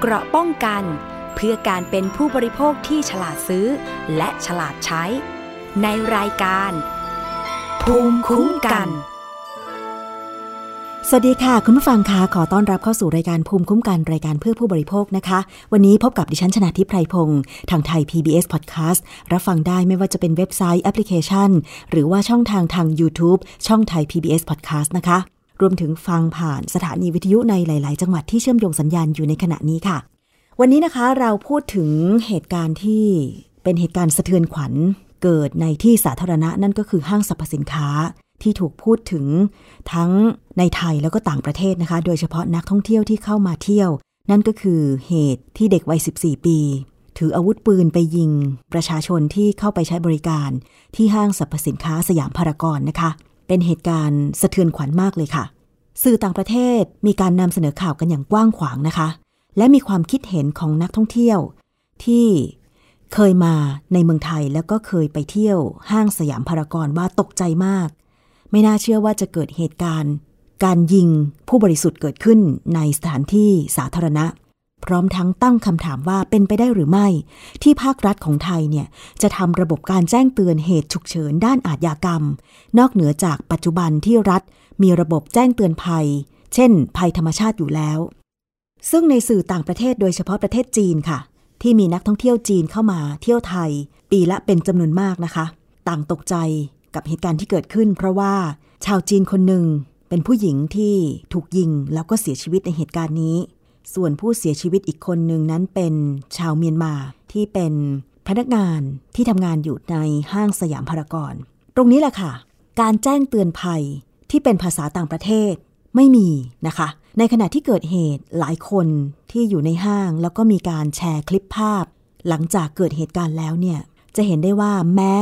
เกราะป้องกัน เพื่อการเป็นผู้บริโภคที่ฉลาดซื้อ และฉลาดใช้ ในรายการ ภูมิคุ้มกัน สวัสดีค่ะ คุณผู้ฟังคะขอต้อนรับเข้าสู่รายการภูมิคุ้มกันรายการเพื่อผู้บริโภคนะคะ วันนี้พบกับดิฉันชนะทิพไพรพงศ์ทางไทย PBS Podcast รับฟังได้ไม่ว่าจะเป็นเว็บไซต์แอปพลิเคชัน หรือว่าช่องทางทาง YouTube ช่องไทย PBS Podcast นะคะ รวมถึงฟังผ่านสถานีวิทยุในหลาย ๆ จังหวัดที่เชื่อมโยงสัญญาณอยู่ในขณะนี้ค่ะ วันนี้นะคะเราพูดถึงเหตุการณ์ที่เป็นเหตุการณ์สะเทือนขวัญเกิดในที่สาธารณะนั่นก็คือห้างสรรพสินค้าที่ถูกพูดถึงทั้งในไทยแล้วก็ต่างประเทศนะคะ โดยเฉพาะนักท่องเที่ยวที่เข้ามาเที่ยว นั่นก็คือเหตุที่เด็กวัย 14 ปี ถืออาวุธปืนไปยิง ประชาชนที่เข้าไปใช้บริการที่ห้างสรรพสินค้าสยามพารากอนนะคะ เป็นเหตุการณ์สะเทือนขวัญมากเลยค่ะ สื่อต่างประเทศมีการนำเสนอข่าวกันอย่างกว้างขวางนะคะ และมีความคิดเห็นของนักท่องเที่ยว ที่เคยมาในเมืองไทยแล้วก็เคยไปเที่ยวห้างสยามพารากอนว่าตกใจมาก ไม่น่าเชื่อว่าจะเกิดเหตุการณ์ การยิงผู้บริสุทธิ์เกิดขึ้นในสถานที่สาธารณะ พร้อมทั้งตั้งคำถามว่าเป็นไปได้หรือไม่ ที่ภาครัฐของไทยเนี่ยจะทำระบบการแจ้งเตือนเหตุฉุกเฉินด้านอาชญากรรม นอกเหนือจากปัจจุบันที่รัฐมีระบบแจ้งเตือนภัย เช่น ภัยธรรมชาติอยู่แล้ว ซึ่งในสื่อต่างประเทศโดยเฉพาะประเทศจีนค่ะ ที่มีนักท่องเที่ยวจีนเข้ามาเที่ยวไทย ปีละเป็นจำนวนมากนะคะ ต่างตกใจกับเหตุการณ์ที่เกิดขึ้น เพราะว่าชาวจีนคนหนึ่งเป็นผู้หญิงที่ถูกยิงแล้วก็เสียชีวิตในเหตุการณ์นี้ ส่วนผู้เสียชีวิตอีกคนหนึ่งนั้นเป็นชาวเมียนมาที่เป็นพนักงานที่ทำงานอยู่ในห้างสยามพารากอนตรงนี้แหละค่ะ การแจ้งเตือนภัยที่เป็นภาษาต่างประเทศไม่มีนะคะ ในขณะที่เกิดเหตุหลายคนที่อยู่ในห้าง แล้วก็มีการแชร์คลิปภาพ หลังจากเกิดเหตุการณ์แล้วเนี่ยจะเห็นได้ว่าแม้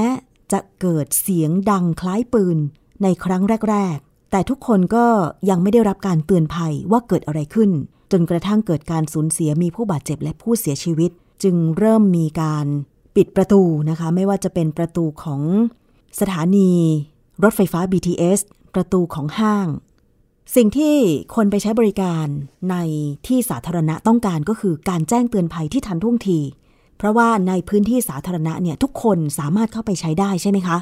จะเกิดเสียงดังคล้ายปืนในครั้งแรก ๆ แต่ทุกคนก็ยังไม่ได้รับการเตือนภัยว่าเกิดอะไรขึ้น จนกระทั่งเกิดการสูญเสียมีผู้บาดเจ็บและผู้เสียชีวิต จึงเริ่มมีการปิดประตูนะคะ ไม่ว่าจะเป็นประตูของสถานีรถไฟฟ้า BTS ประตูของห้าง สิ่งที่คนไปใช้บริการในที่สาธารณะต้องการก็คือการแจ้งเตือนภัยที่ทันท่วงที เพราะว่าในพื้นที่สาธารณะเนี่ยทุกคนสามารถเข้าไปใช้ได้ใช่ไหมคะ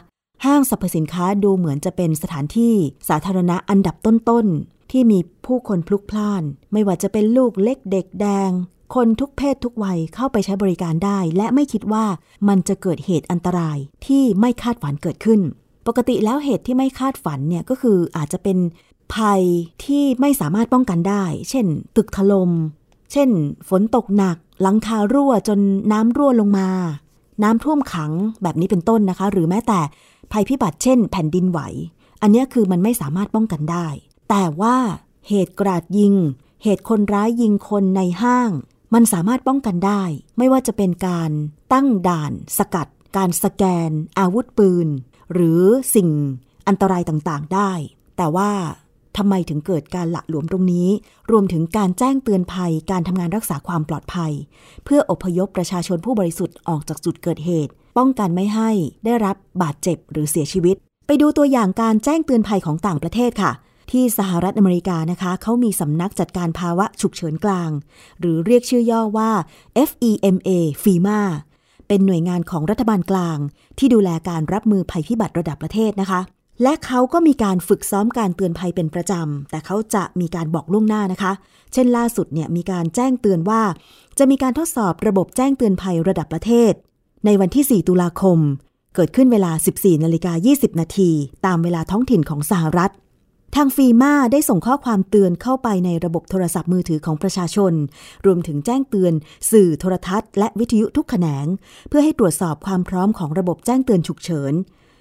ห้างสรรพสินค้าดูเหมือนจะเป็นสถานที่สาธารณะอันดับต้นๆ ที่มีผู้คนพลุกพล่าน ไม่ว่าจะเป็นลูกเล็กเด็กแดง คนทุกเพศทุกวัยเข้าไปใช้บริการได้ และไม่คิดว่ามันจะเกิดเหตุอันตรายที่ไม่คาดฝันเกิดขึ้น ปกติแล้วเหตุที่ไม่คาดฝันเนี่ยก็คืออาจจะเป็นภัยที่ไม่สามารถป้องกันได้ เช่น ตึกถลม่มเช่น ฝนตกหนัก หลังคารั่วจนน้ำรั่วลงมา น้ำท่วมขังแบบนี้เป็นต้นนะคะ หรือแม้แต่ภัยพิบัติเช่น แผ่นดินไหว อันนี้คือมันไม่สามารถป้องกันได้ แต่ว่าเหตุกราดยิง เหตุคนร้ายยิงคนในห้าง มันสามารถป้องกันได้ ไม่ว่าจะเป็นการตั้งด่าน สกัด การสแกน อาวุธปืน หรือสิ่งอันตรายต่างๆได้ แต่ว่าทำไมถึงเกิดการหละหลวมตรงนี้ รวมถึงการแจ้งเตือนภัย การทำงานรักษาความปลอดภัย เพื่ออพยพประชาชนผู้บริสุทธิ์ออกจากจุดเกิดเหตุ ป้องกันไม่ให้ได้รับบาดเจ็บหรือเสียชีวิต ไปดูตัวอย่างการแจ้งเตือนภัยของต่างประเทศค่ะ ที่สหรัฐอเมริกานะคะเขามีสำนักจัดการภาวะฉุกเฉินกลาง หรือเรียกชื่อย่อว่า FEMA FEMA เป็นหน่วยงานของรัฐบาลกลาง ที่ดูแลการรับมือภัยพิบัติระดับประเทศนะคะ และเขาก็มีการฝึกซ้อมการเตือนภัยเป็นประจำ แต่เขาจะมีการบอกล่วงหน้านะคะ เช่นล่าสุดเนี่ยมีการแจ้งเตือนว่า จะมีการทดสอบระบบแจ้งเตือนภัยระดับประเทศ ในวันที่ 4 ตุลาคม เกิดขึ้นเวลา 14นาฬิกา20 นาทีตามเวลาท้องถิ่นของสหรัฐ ทางฟีมาได้ส่งข้อความเตือนเข้าไปในระบบโทรศัพท์มือถือของประชาชน รวมถึงแจ้งเตือนสื่อโทรทัศน์และวิทยุทุกแขนง เพื่อให้ตรวจสอบความพร้อมของระบบแจ้งเตือนฉุกเฉิน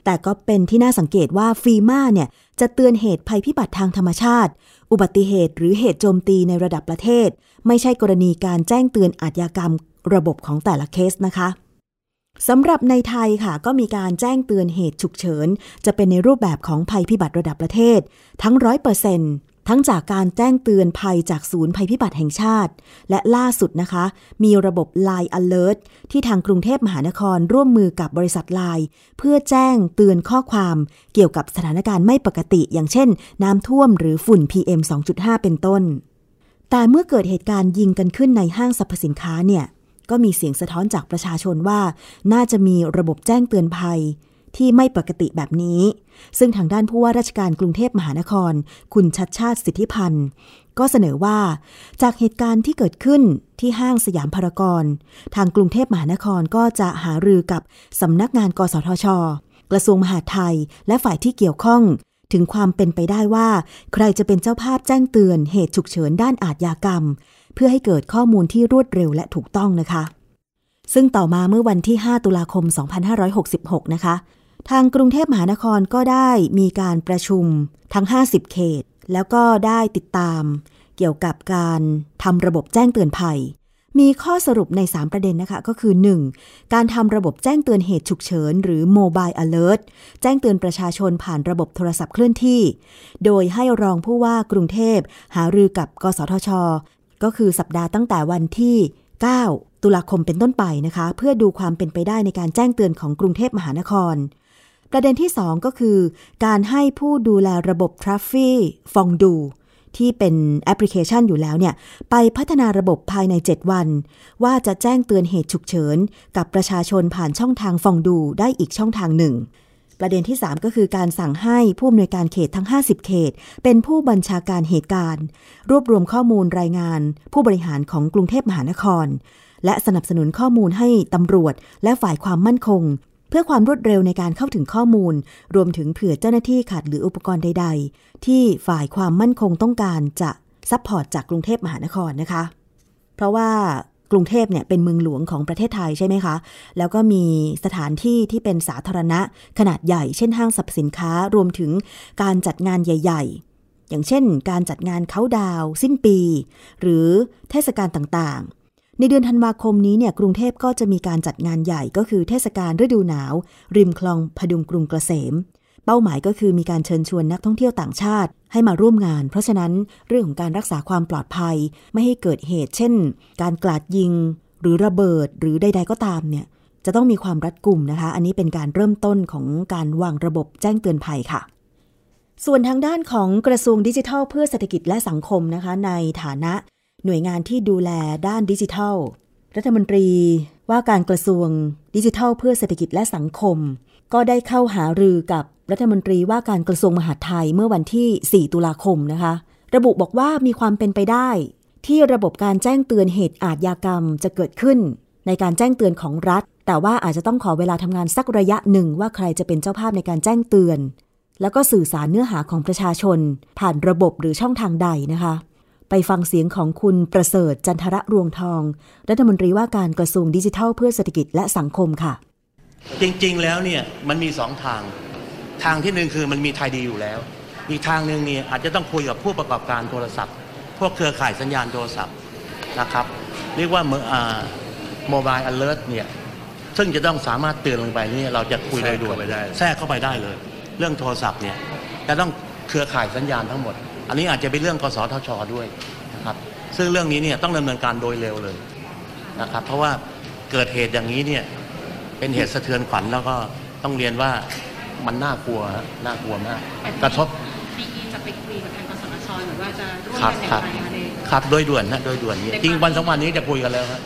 แต่ก็เป็นที่น่าสังเกตว่าฟีมาเนี่ยจะเตือนเหตุภัยพิบัติทางธรรมชาติ อุบัติเหตุหรือเหตุโจมตีในระดับประเทศ ไม่ใช่กรณีการแจ้งเตือนอาชญากรรมระบบของแต่ละเคสนะคะ สำหรับในไทยค่ะก็มีการแจ้งเตือนเหตุฉุกเฉิน จะเป็นในรูปแบบของภัยพิบัติระดับประเทศ ทั้งร้อยเปอร์เซ็นทั้งจากการแจ้งเตือนภัยจากศูนย์ภัยพิบัติแห่งชาติ และล่าสุดนะคะ มีระบบ Line Alert ที่ทางกรุงเทพมหานครร่วมมือกับบริษัท Line เพื่อแจ้งเตือนข้อความเกี่ยวกับสถานการณ์ไม่ปกติ อย่างเช่น น้ำท่วมหรือฝุ่น PM 2.5 เป็นต้น แต่เมื่อเกิดเหตุการณ์ยิงกันขึ้นในห้างสรรพสินค้าเนี่ย ก็มีเสียงสะท้อนจากประชาชนว่า น่าจะมีระบบแจ้งเตือนภัยที่ไม่ปกติแบบนี้ ซึ่งทางด้านผู้ว่าราชการกรุงเทพมหานคร คุณชัดชาติสิทธิพันธ์ ก็เสนอว่า จากเหตุการณ์ที่เกิดขึ้นที่ห้างสยามพารากอนทางกรุงเทพมหานครก็จะหารือกับสำนักงานกสทช กระทรวงมหาดไทย และฝ่ายที่เกี่ยวข้องถึงความเป็นไปได้ว่า ใครจะเป็นเจ้าภาพแจ้งเตือนเหตุฉุกเฉินด้านอาทยากรรม เพื่อให้เกิดข้อมูลที่รวดเร็วและถูกต้องนะคะ ซึ่งต่อมาเมื่อวันที่ 5 ตุลาคม 2566 นะคะ ทางกรุงเทพมหานครก็ได้มีการประชุมทั้ง 50 เขต แล้วก็ได้ติดตาม เกี่ยวกับการทำระบบแจ้งเตือนภัย มีข้อสรุปใน 3 ประเด็นนะคะ ก็คือ 1. การทำระบบแจ้งเตือนเหตุฉุกเฉิน หรือ Mobile Alert แจ้งเตือนประชาชนผ่านระบบโทรศัพท์เคลื่อนที่ โดยให้รองผู้ว่ากรุงเทพหารือกับ กสทช ก็คือสัปดาห์ตั้งแต่วันที่ 9 ตุลาคมเป็นต้นไปนะคะ เพื่อดูความเป็นไปได้ในการแจ้งเตือนของกรุงเทพมหานคร ประเด็นที่ 2 ก็คือ การให้ผู้ดูแลระบบทราฟฟี่ฟองดู ที่เป็นแอปพลิเคชันอยู่แล้วเนี่ยไปพัฒนาระบบภายใน 7 วัน ว่าจะแจ้งเตือนเหตุฉุกเฉิน กับประชาชนผ่านช่องทางฟองดูได้อีกช่องทางหนึ่ง ประเด็นที่ 3 ก็คือการสั่งให้ผู้อำนวยการเขตทั้ง 50 เขต เป็นผู้บัญชาการเหตุการณ์ รวบรวมข้อมูลรายงาน ผู้บริหารของกรุงเทพมหานคร และสนับสนุนข้อมูลให้ตำรวจ และฝ่ายความมั่นคง เพื่อความรวดเร็วในการเข้าถึงข้อมูล รวมถึงเผื่อเจ้าหน้าที่ขาดหรืออุปกรณ์ใด ๆ ที่ฝ่ายความมั่นคงต้องการจะ support จากกรุงเทพมหานครนะคะ เพราะว่า กรุงเทพเนี่ยเป็นเมืองหลวงของประเทศไทยใช่ไหมคะ แล้วก็มีสถานที่ที่เป็นสาธารณะขนาดใหญ่ เช่นห้างสรรพสินค้ารวมถึงการจัดงานใหญ่ ๆ อย่างเช่น การจัดงานเขาดาว สิ้นปี หรือเทศกาลต่างๆ ในเดือนธันวาคมนี้เนี่ยกรุงเทพก็จะมีการจัดงานใหญ่ก็คือเทศกาลฤดูหนาว ริมคลองพดุงกรุงเกษม เป้าหมายก็คือมีการเชิญชวนนักท่องเที่ยวต่างชาติให้มาร่วมงาน เพราะฉะนั้นเรื่องของการรักษาความปลอดภัย ไม่ให้เกิดเหตุ เช่น การกลาดยิง หรือระเบิดหรือใด ๆ ก็ตามเนี่ยจะต้องมีความรัดกุมนะคะ อันนี้เป็นการเริ่มต้นของการวางระบบแจ้งเตือนภัยค่ะ ส่วนทางด้านของกระทรวงดิจิทัล เพื่อเศรษฐกิจและสังคมนะคะ ในฐานะหน่วยงานที่ดูแลด้านดิจิทัล รัฐมนตรีว่าการกระทรวงดิจิทัล เพื่อเศรษฐกิจและสังคม ก็ได้เข้าหารือกับรัฐมนตรีว่าการกระทรวงมหาดไทยเมื่อวันที่ 4 ตุลาคมนะคะ ระบุบอกว่ามีความเป็นไปได้ ที่ระบบการแจ้งเตือนเหตุอาทยากรรมจะเกิดขึ้น ในการแจ้งเตือนของรัฐ แต่ว่าอาจจะต้องขอเวลาทำงานสักระยะหนึ่งว่าใครจะเป็นเจ้าภาพในการแจ้งเตือน แล้วก็สื่อสารเนื้อหาของประชาชน ผ่านระบบหรือช่องทางใดนะคะ ไปฟังเสียงของคุณประเสริฐจันทระรวงทอง รัฐมนตรีว่าการกระทรวงดิจิทัล เพื่อเศรษฐกิจและสังคมค่ะ จริง ๆ แล้วเนี่ยมันมีสองทาง ทางที่หนึ่งคือมันมีไทยดีอยู่แล้ว อีกทางหนึ่งเนี่ยอาจจะต้องคุยกับผู้ประกอบการโทรศัพท์ พวกเครือข่ายสัญญาณโทรศัพท์นะครับ เรียกว่าโมบายอเลอร์ตเนี่ยซึ่งจะต้องสามารถเตือนลงไปนี่เราจะคุยโดยด่วนแทรกเข้าไปได้แทรกเข้าไปได้เลย เรื่องโทรศัพท์เนี่ยจะต้องเครือข่ายสัญญาณทั้งหมด อันนี้อาจจะเป็นเรื่องกสทชด้วยนะครับซึ่งเรื่องนี้เนี่ยต้องดำเนินการโดยเร็วเลยนะครับเพราะว่าเกิดเหตุอย่างนี้เนี่ย เป็นเหตุสะเทือนขวัญแล้วก็ต้องเรียนว่ามันน่ากลัวฮะน่ากลัวมาก กระทบปีจะไปคุยกับทางกสทชหรือว่าจะร่วมครับกันอครัย่าบงไรคะในครับโดยด่วนนะโดยด่วนนี้จริงวันสองวันนี้จะคุยกันแล้วครับ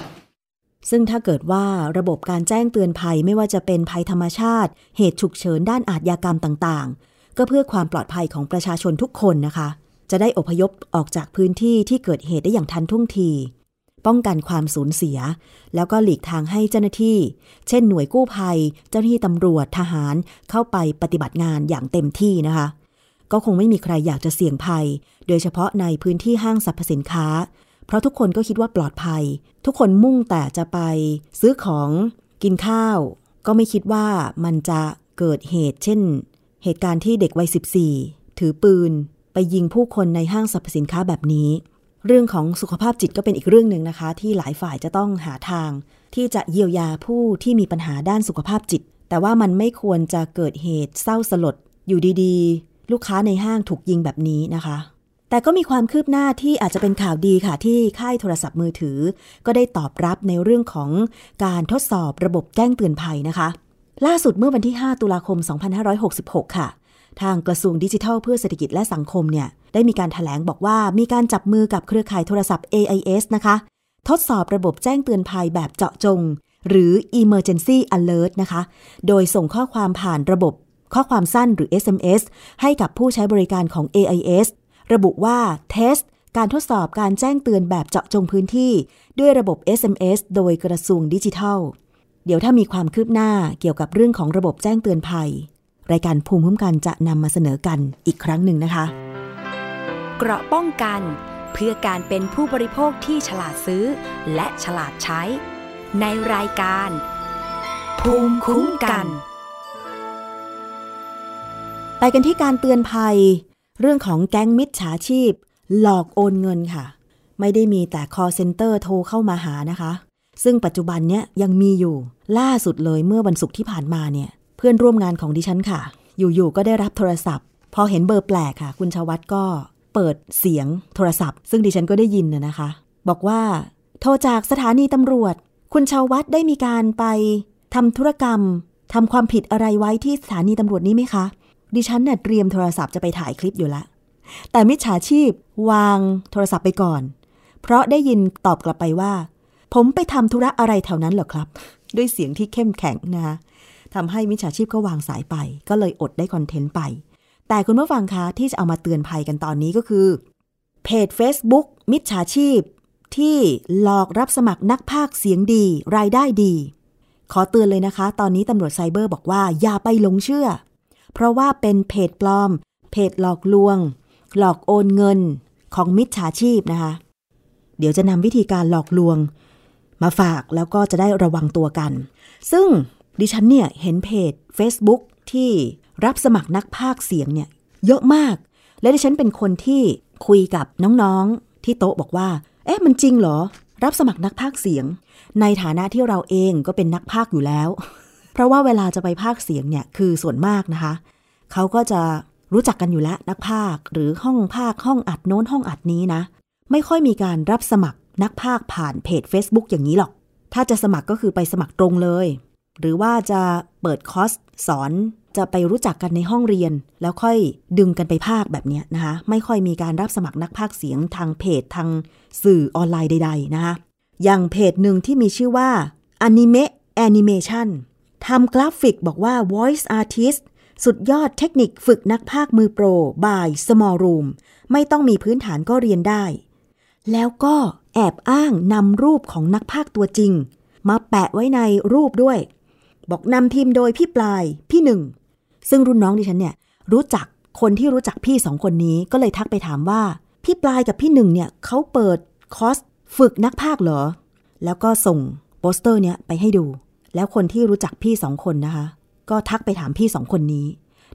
ซึ่งถ้าเกิดว่าระบบการแจ้งเตือนภัยไม่ว่าจะเป็นภัยธรรมชาติ เหตุฉุกเฉินด้านอาทยากรรมต่างๆ ก็เพื่อความปลอดภัยของประชาชนทุกคนนะคะ จะได้อพยพออกจากพื้นที่ที่เกิดเหตุได้อย่างทันท่วงที ป้องกันความสูญเสีย แล้วก็หลีกทางให้เจ้าหน้าที่ เช่นหน่วยกู้ภัย เจ้าหน้าที่ตำรวจทหารเข้าไปปฏิบัติงานอย่างเต็มที่นะคะ ก็คงไม่มีใครอยากจะเสี่ยงภัย โดยเฉพาะในพื้นที่ห้างสรรพสินค้า เพราะทุกคนก็คิดว่าปลอดภัย ทุกคนมุ่งแต่จะไป ซื้อของกินข้าว ก็ไม่คิดว่ามันจะเกิดเหตุ เช่น เหตุการณ์ที่เด็กวัย 14 ถือปืน ไปยิงผู้คนในห้างสรรพสินค้าแบบนี้ เรื่องของสุขภาพจิตก็เป็นอีกเรื่องหนึ่งนะคะ ที่หลายฝ่ายจะต้องหาทาง ที่จะเยียวยาผู้ที่มีปัญหาด้านสุขภาพจิต แต่ว่ามันไม่ควรจะเกิดเหตุเศร้าสลด อยู่ดีๆ ลูกค้าในห้างถูกยิงแบบนี้นะคะ แต่ก็มีความคืบหน้าที่อาจจะเป็นข่าวดีค่ะ ที่ค่ายโทรศัพท์มือถือ ก็ได้ตอบรับในเรื่องของการทดสอบระบบแจ้งเตือนภัยนะคะ ล่าสุดเมื่อวันที่ 5 ตุลาคม 2566 ค่ะ ทางกระทรวงดิจิทัลเพื่อเศรษฐกิจและสังคมเนี่ยได้มีการถแถลงบอกว่ามีการจับมือกับเครือข่ายโทรศัพท์ AIS นะคะ ทดสอบระบบแจ้งเตือนภัยแบบเจาะจง หรือ Emergency Alert นะคะ โดยส่งข้อความผ่านระบบข้อความสั้นหรือ SMS ให้กับผู้ใช้บริการของ AIS ระบุว่าเทสการทดสอบการแจ้งเตือนแบบเจาะจงพื้นที่ ด้วยระบบ SMS โดยกระทรวงดิจิทัล เดี๋ยวถ้ามีความคืบหน้าเกี่ยวกับเรื่องของระบบแจ้งเตือนภัย รายการภูมิคุ้มกันจะนำมาเสนอกันอีกครั้งหนึ่งนะคะ เกราะป้องกันเพื่อการเป็นผู้บริโภคที่ฉลาดซื้อ และฉลาดใช้ ในรายการ ภูมิคุ้มกัน ไปกันที่การเตือนภัย เรื่องของแก๊งมิจฉาชีพ หลอกโอนเงินค่ะ ไม่ได้มีแต่ call center โทรเข้ามาหานะคะ ซึ่งปัจจุบันเนี้ยยังมีอยู่ล่าสุดเลยเมื่อวันศุกร์ที่ผ่านมาเนี่ย เพื่อนร่วมงานของดิฉันค่ะ อยู่ๆก็ได้รับโทรศัพท์ พอเห็นเบอร์แปลกค่ะ คุณชวัตก็เปิดเสียงโทรศัพท์ ซึ่งดิฉันก็ได้ยินนะคะ บอกว่า โทรจากสถานีตำรวจ คุณชาววัดได้มีการไปทำธุรกรรมทำความผิดอะไรไว้ที่สถานีตำรวจนี้ไหมคะ ดิฉันเนี่ยเตรียมโทรศัพท์จะไปถ่ายคลิปอยู่ละ แต่มิจฉาชีพวางโทรศัพท์ไปก่อน เพราะได้ยินตอบกลับไปว่า ผมไปทำธุระอะไรแถวนั้นเหรอครับ ด้วยเสียงที่เข้มแข็งนะคะ ทำให้มิจฉาชีพก็วางสายไป ก็เลยอดได้คอนเทนต์ไป แต่คุณผู้ฟังคะที่จะเอามาเตือนภัยกันตอนนี้ก็คือ เพจ Facebook มิจฉาชีพ ที่หลอกรับสมัครนักพากเสียงดี รายได้ดี ขอเตือนเลยนะคะ ตอนนี้ตำรวจไซเบอร์บอกว่าอย่าไปหลงเชื่อ เพราะว่าเป็นเพจปลอม เพจหลอกลวง หลอกโอนเงินของมิจฉาชีพนะคะ เดี๋ยวจะนำวิธีการหลอกลวง มาฝากแล้วก็จะได้ระวังตัวกัน ซึ่ง ดิฉันเนี่ยเห็นเพจ Facebook ที่รับสมัครนักพากย์เสียงเนี่ยเยอะมาก และดิฉันเป็นคนที่คุยกับน้องๆ ที่โต๊ะบอกว่า เอ๊ะมันจริงเหรอ รับสมัครนักพากย์เสียง ในฐานะที่เราเองก็เป็นนักพากย์อยู่แล้ว เพราะว่าเวลาจะไปพากย์เสียงเนี่ยคือส่วนมากนะคะ เขาก็จะรู้จักกันอยู่แล้วนักพากย์หรือห้องพากย์ห้องอัดโน้นห้องอัดนี้นะ ไม่ค่อยมีการรับสมัครนักพากย์ผ่านเพจ Facebook อย่างนี้หรอก ถ้าจะสมัครก็คือไปสมัครตรงเลย หรือว่าจะเปิดคอร์สสอนจะไปรู้จักกันในห้องเรียน แล้วค่อยดึงกันไปพากย์แบบนี้นะคะ ไม่ค่อยมีการรับสมัครนักพากย์เสียงทางเพจทางสื่อออนไลน์ใด ๆ นะคะ อย่างเพจหนึ่งที่มีชื่อว่า Anime Animation ทำกราฟิกบอกว่า Voice Artist สุดยอดเทคนิคฝึกนักพากย์มือโปร by Small Room ไม่ต้องมีพื้นฐานก็เรียนได้ แล้วก็แอบอ้างนำรูปของนักพากย์ตัวจริง มาแปะไว้ในรูปด้วย บอกนำทีมโดยพี่ปลายพี่หนึ่ง ซึ่งรุ่นน้องดิฉันเนี่ยรู้จักคนที่รู้จักพี่สองคนนี้ก็เลยทักไปถามว่า พี่ปลายกับพี่หนึ่งเนี่ยเขาเปิดคอร์สฝึกนักพากย์เหรอ แล้วก็ส่งโปสเตอร์เนี่ยไปให้ดู แล้วคนที่รู้จักพี่สองคนนะคะ ก็ทักไปถามพี่สองคนนี้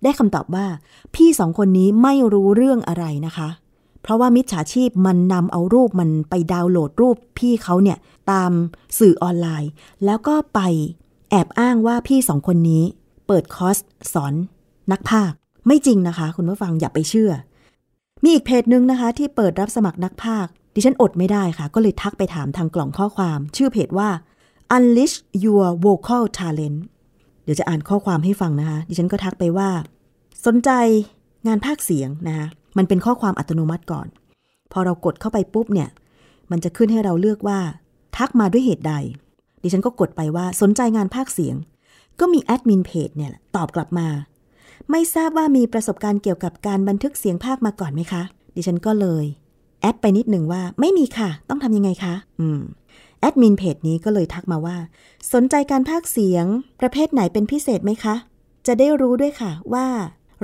ได้คำตอบว่า พี่สองคนนี้ไม่รู้เรื่องอะไรนะคะ เพราะว่ามิจฉาชีพมันนำเอารูปมันไปดาวน์โหลดรูปพี่เขาเนี่ยตามสื่อออนไลน์ แล้วก็ไป แอบอ้างว่าพี่สองคนนี้เปิดคอร์สสอนนักพากย์ไม่จริงนะคะ คุณผู้ฟังอย่าไปเชื่อ มีอีกเพจหนึ่งนะคะ ที่เปิดรับสมัครนักพากย์ดิฉันอดไม่ได้ค่ะ ก็เลยทักไปถามทางกล่องข้อความ ชื่อเพจว่า unleash your vocal talent เดี๋ยวจะอ่านข้อความให้ฟังนะคะ ดิฉันก็ทักไปว่า สนใจงานภาคเสียงนะคะมันเป็นข้อความอัตโนมัติก่อน พอเรากดเข้าไปปุ๊บเนี่ย มันจะขึ้นให้เราเลือกว่า ทักมาด้วยเหตุใด ดิฉันก็กดไปว่าสนใจงานภาคเสียง ก็มีแอดมินเพจเนี่ยตอบกลับมา ไม่ทราบว่ามีประสบการณ์เกี่ยวกับการบันทึกเสียงภาคมาก่อนไหมคะ ดิฉันก็เลยแอดไปนิดหนึ่งว่าไม่มีค่ะ ต้องทำยังไงคะ อืมแอดมินเพจนี้ก็เลยทักมาว่า สนใจการพากย์เสียง ประเภทไหนเป็นพิเศษไหมคะ จะได้รู้ด้วยค่ะว่า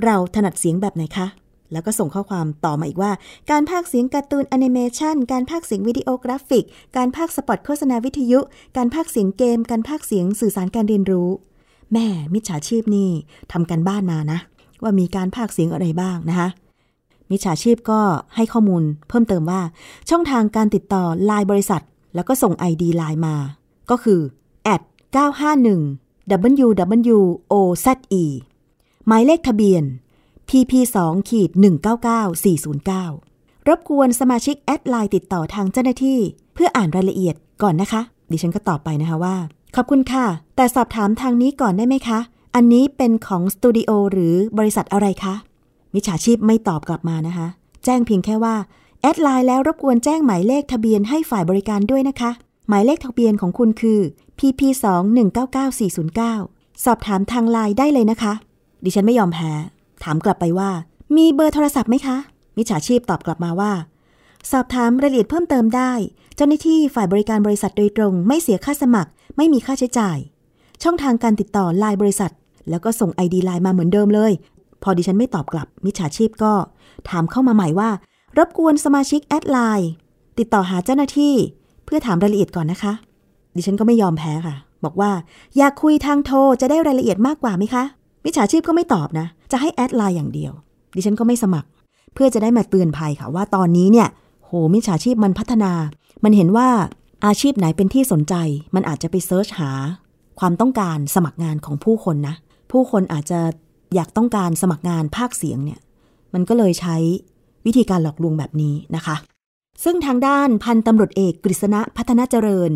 เราถนัดเสียงแบบไหนคะ แล้วก็ส่งข้อความต่อมาอีกว่า การพากย์เสียงการ์ตูนแอนิเมชันการพากย์เสียงวิดีโอกราฟิก การพากย์สปอตโฆษณาวิทยุ การพากย์เสียงเกม การพากย์เสียงสื่อสารการเรียนรู้ แหมมิจฉาชีพนี่ทำการบ้านมานะ ว่ามีการพากย์เสียงอะไรบ้างนะคะมิจฉาชีพก็ให้ข้อมูลเพิ่มเติมว่า ช่องทางการติดต่อไลน์บริษัท แล้วก็ส่ง ID ไลน์มา ก็คือ at 951 WWOZE หมายเลขทะเบียน PP2 ขีด199409รบกวนสมาชิกแอดไลน์ติดต่อทางเจ้าหน้าที่ เพื่ออ่านรายละเอียดก่อนนะคะ ดิฉันก็ตอบไปนะคะว่า ขอบคุณค่ะ แต่สอบถามทางนี้ก่อนได้ไหมคะ อันนี้เป็นของสตูดิโอหรือบริษัทอะไรคะมิจฉาชีพไม่ตอบกลับมานะคะ แจ้งเพียงแค่ว่า แอดไลน์แล้วรบกวนแจ้งหมายเลขทะเบียนให้ฝ่ายบริการด้วยนะคะ หมายเลขทะเบียนของคุณคือ pp 2 1 9 9 4 0 9สอบถามทางไลน์ได้เลยนะคะ ดิฉันไม่ยอมแพ้ ถามกลับไปว่า มีเบอร์โทรศัพท์ไหมคะ มิจฉาชีพตอบกลับมาว่า สอบถามรายละเอียดเพิ่มเติมได้ เจ้าหน้าที่ฝ่ายบริการบริษัทโดยตรง ไม่เสียค่าสมัคร ไม่มีค่าใช้จ่าย ช่องทางการติดต่อไลน์บริษัท แล้วก็ส่ง ID ไลน์มาเหมือนเดิมเลย พอดิฉันไม่ตอบกลับ มิจฉาชีพก็ ถามเข้ามาใหม่ว่ารบกวนสมาชิกแอดไลน์ติดต่อหาเจ้าหน้าที่ เพื่อถามรายละเอียดก่อนนะคะ ดิฉันก็ไม่ยอมแพ้ค่ะ บอกว่า อยากคุยทางโทรจะได้รายละเอียดมากกว่าไหมคะมิจฉาชีพก็ไม่ตอบนะ จะให้แอดไลน์อย่างเดียว ดิฉันก็ไม่สมัคร เพื่อจะได้มาเตือนภัยค่ะว่าตอนนี้เนี่ย โหมิจฉาชีพมันพัฒนา มันเห็นว่าอาชีพไหนเป็นที่สนใจ มันอาจจะไป search หา ความต้องการสมัครงานของผู้คนนะ ผู้คนอาจจะอยากต้องการสมัครงานภาคเสียงเนี่ย มันก็เลยใช้วิธีการหลอกลวงแบบนี้นะคะ ซึ่งทางด้านพันตำรวจเอกกฤษณะพัฒนาเจริญ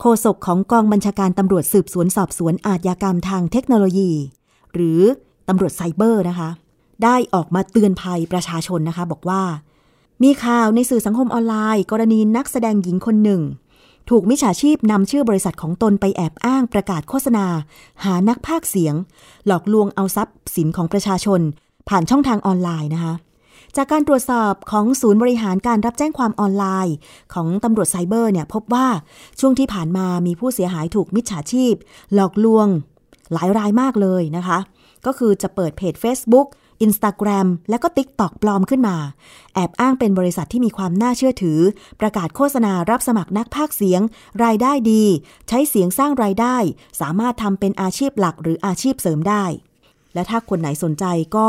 โฆษกของกองบัญชาการตำรวจสืบสวนสอบสวนอาชญากรรมทางเทคโนโลยี หรือ ตำรวจไซเบอร์นะคะ ได้ออกมาเตือนภัยประชาชนนะคะ บอกว่า มีข่าวในสื่อสังคมออนไลน์ กรณีนักแสดงหญิงคนหนึ่ง ถูกมิจฉาชีพนำชื่อบริษัทของตนไปแอบอ้างประกาศโฆษณา หานักพากย์เสียง หลอกลวงเอาทรัพย์สินของประชาชน ผ่านช่องทางออนไลน์นะคะจากการตรวจสอบของศูนย์บริหารการรับแจ้งความออนไลน์ ของตำรวจไซเบอร์เนี่ยพบว่าช่วงที่ผ่านมามีผู้เสียหายถูกมิจฉาชีพ หลอกลวง หลายรายมากเลยนะคะ ก็คือจะเปิดเพจ Facebook Instagram และก็ TikTok ปลอมขึ้นมา แอบอ้างเป็นบริษัทที่มีความน่าเชื่อถือ ประกาศโฆษณารับสมัครนักพากย์เสียง รายได้ดี ใช้เสียงสร้างรายได้ สามารถทำเป็นอาชีพหลักหรืออาชีพเสริมได้ และถ้าคนไหนสนใจก็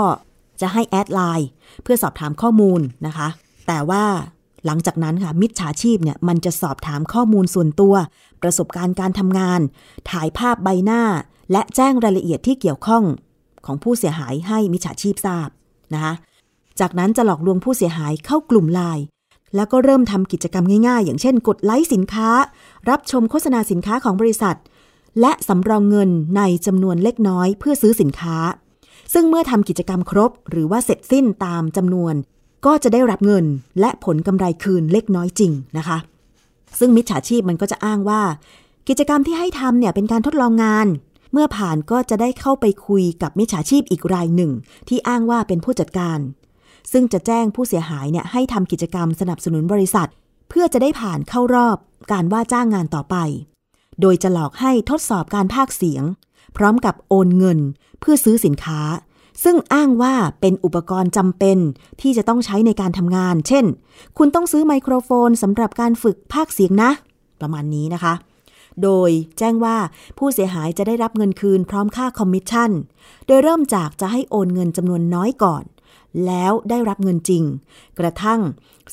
จะให้แอดไลน์เพื่อสอบถามข้อมูลนะคะ แต่ว่าหลังจากนั้นค่ะ มิจฉาชีพเนี่ยมันจะสอบถามข้อมูลส่วนตัว ประสบการณ์การทำงาน ถ่ายภาพใบหน้า และแจ้งรายละเอียดที่เกี่ยวข้อง ของผู้เสียหายให้มิจฉาชีพทราบนะคะ จากนั้นจะหลอกลวงผู้เสียหายเข้ากลุ่มไลน์แล้วก็เริ่มทำกิจกรรมง่ายๆ อย่างเช่น กดไลค์สินค้า รับชมโฆษณาสินค้าของบริษัท และสำรองเงินในจำนวนเล็กน้อยเพื่อซื้อสินค้า ซึ่งเมื่อทำกิจกรรมครบ หรือว่าเสร็จสิ้นตามจำนวน ก็จะได้รับเงินและผลกำไรคืนเล็กน้อยจริงนะคะ ซึ่งมิจฉาชีพมันก็จะอ้างว่า กิจกรรมที่ให้ทำเนี่ยเป็นการทดลองงาน เมื่อผ่านก็จะได้เข้าไปคุยกับมิจฉาชีพอีกรายหนึ่ง ที่อ้างว่าเป็นผู้จัดการ ซึ่งจะแจ้งผู้เสียหายเนี่ยให้ทำกิจกรรมสนับสนุนบริษัท เพื่อจะได้ผ่านเข้ารอบการว่าจ้างงานต่อไป โดยจะหลอกให้ทดสอบการพากเสียง พร้อมกับโอนเงิน เพื่อซื้อสินค้า ซึ่งอ้างว่าเป็นอุปกรณ์จำเป็นที่จะต้องใช้ในการทำงาน เช่น คุณต้องซื้อไมโครโฟนสำหรับการฝึกพากย์เสียงนะ ประมาณนี้นะคะ โดยแจ้งว่าผู้เสียหายจะได้รับเงินคืนพร้อมค่าคอมมิชชั่น โดยเริ่มจากจะให้โอนเงินจำนวนน้อยก่อน แล้วได้รับเงินจริง กระทั่ง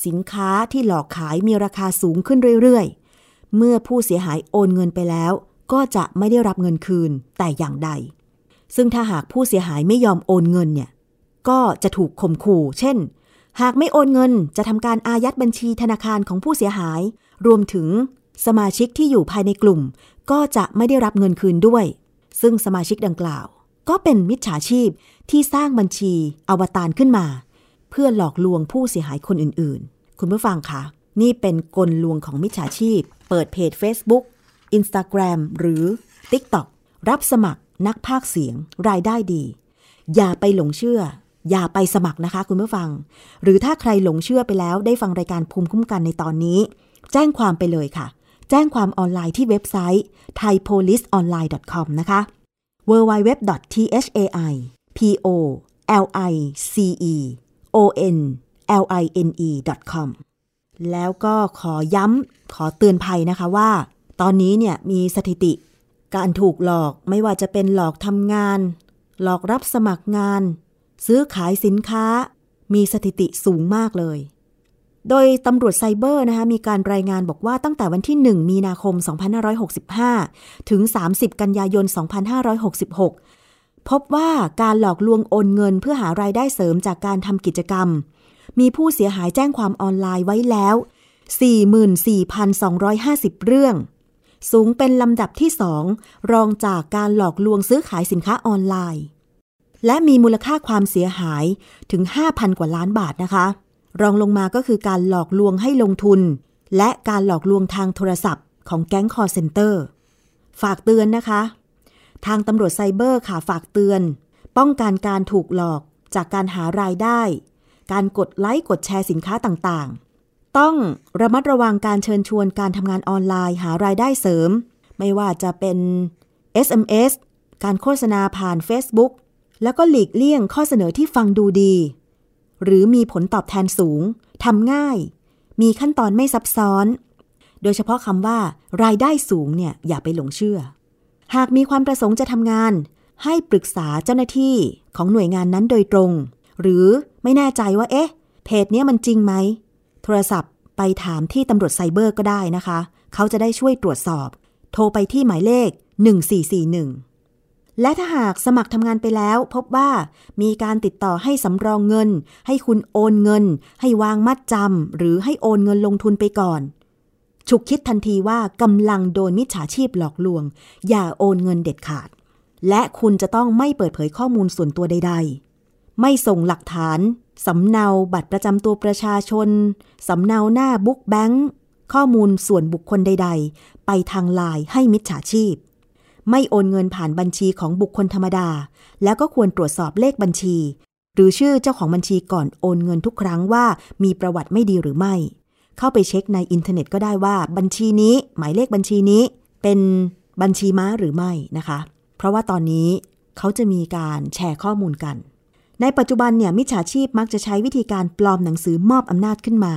สินค้าที่หลอกขายมีราคาสูงขึ้นเรื่อยๆ เมื่อผู้เสียหายโอนเงินไปแล้ว ก็จะไม่ได้รับเงินคืนแต่อย่างใด ซึ่งถ้าหากผู้เสียหายไม่ยอมโอนเงินเนี่ยก็จะถูกข่มขู่ เช่น หากไม่โอนเงินจะทำการอายัดบัญชีธนาคารของผู้เสียหาย รวมถึง สมาชิกที่อยู่ภายในกลุ่ม ก็จะไม่ได้รับเงินคืนด้วย ซึ่งสมาชิกดังกล่าว ก็เป็นมิจฉาชีพที่สร้างบัญชีอวตารขึ้นมา เพื่อหลอกลวงผู้เสียหายคนอื่นๆ คุณผู้ฟังคะนี่เป็นกลลวงของมิจฉาชีพ เปิดเพจ Facebook Instagram หรือ TikTok รับสมัครนักพากย์เสียงรายได้ดี อย่าไปหลงเชื่อ อย่าไปสมัครนะคะคุณผู้ฟัง หรือถ้าใครหลงเชื่อไปแล้วได้ฟังรายการภูมิคุ้มกันในตอนนี้ แจ้งความไปเลยค่ะ แจ้งความออนไลน์ที่เว็บไซต์ thaipoliceonline.com นะคะ www.thaipolice.com แล้วก็ขอย้ำขอเตือนภัยนะคะว่า ตอนนี้เนี่ยมีสถิติ การถูกหลอกไม่ว่าจะเป็นหลอกทำงาน หลอกรับสมัครงาน ซื้อขายสินค้า มีสถิติสูงมากเลย โดยตำรวจไซเบอร์นะคะมีการรายงานบอกว่าตั้งแต่วันที่ 1 มีนาคม 2565 ถึง 30 กันยายน 2566 พบว่าการหลอกลวงโอนเงินเพื่อหารายได้เสริมจากการทำกิจกรรม มีผู้เสียหายแจ้งความออนไลน์ไว้แล้ว 44,250 เรื่อง สูงเป็นลำดับที่สองรองจากการหลอกลวงซื้อขายสินค้าออนไลน์ และมีมูลค่าความเสียหายถึง 5,000 กว่าล้านบาทนะคะ รองลงมาก็คือการหลอกลวงให้ลงทุน และการหลอกลวงทางโทรศัพท์ ของแก๊งคอร์เซนเตอร์ ฝากเตือนนะคะ ทางตำรวจไซเบอร์ค่ะฝากเตือน ป้องกันการถูกหลอกจากการหารายได้ การกดไลค์กดแชร์สินค้าต่างๆ ต้องระมัดระวังการเชิญชวนการทำงานออนไลน์หารายได้เสริม ไม่ว่าจะเป็น SMS การโฆษณาผ่าน Facebook แล้วก็หลีกเลี่ยงข้อเสนอที่ฟังดูดี หรือมีผลตอบแทนสูงทำง่าย มีขั้นตอนไม่ซับซ้อน โดยเฉพาะคำว่า รายได้สูงเนี่ยอย่าไปหลงเชื่อ หากมีความประสงค์จะทำงาน ให้ปรึกษาเจ้าหน้าที่ของหน่วยงานนั้นโดยตรง หรือไม่แน่ใจว่าเอ๊ะ เพจนี้มันจริงไหม โทรศัพท์ไปถามที่ตำรวจไซเบอร์ก็ได้นะคะ เขาจะได้ช่วยตรวจสอบ โทรไปที่หมายเลข 1441 และถ้าหากสมัครทำงานไปแล้วพบว่ามีการติดต่อให้สำรองเงิน ให้คุณโอนเงิน ให้วางมัดจำหรือให้โอนเงินลงทุนไปก่อน ฉุกคิดทันทีว่ากำลังโดนมิจฉาชีพหลอกลวง อย่าโอนเงินเด็ดขาด และคุณจะต้องไม่เปิดเผยข้อมูลส่วนตัวใด ๆ ไม่ส่งหลักฐานสำเนาบัตรประจำตัวประชาชนสำเนาหน้า book bank ข้อมูลส่วนบุคคลใด ๆ ไปทางไลน์ให้มิจฉาชีพ ไม่โอนเงินผ่านบัญชีของบุคคลธรรมดา แล้วก็ควรตรวจสอบเลขบัญชี หรือชื่อเจ้าของบัญชีก่อนโอนเงินทุกครั้งว่ามีประวัติไม่ดีหรือไม่ เข้าไปเช็คในอินเทอร์เน็ตก็ได้ว่าบัญชีนี้ หมายเลขบัญชีนี้ เป็นบัญชีม้าหรือไม่นะคะ เพราะว่าตอนนี้เขาจะมีการแชร์ข้อมูลกัน ในปัจจุบันเนี่ยมิจฉาชีพมักจะใช้วิธีการปลอมหนังสือมอบอำนาจขึ้นมา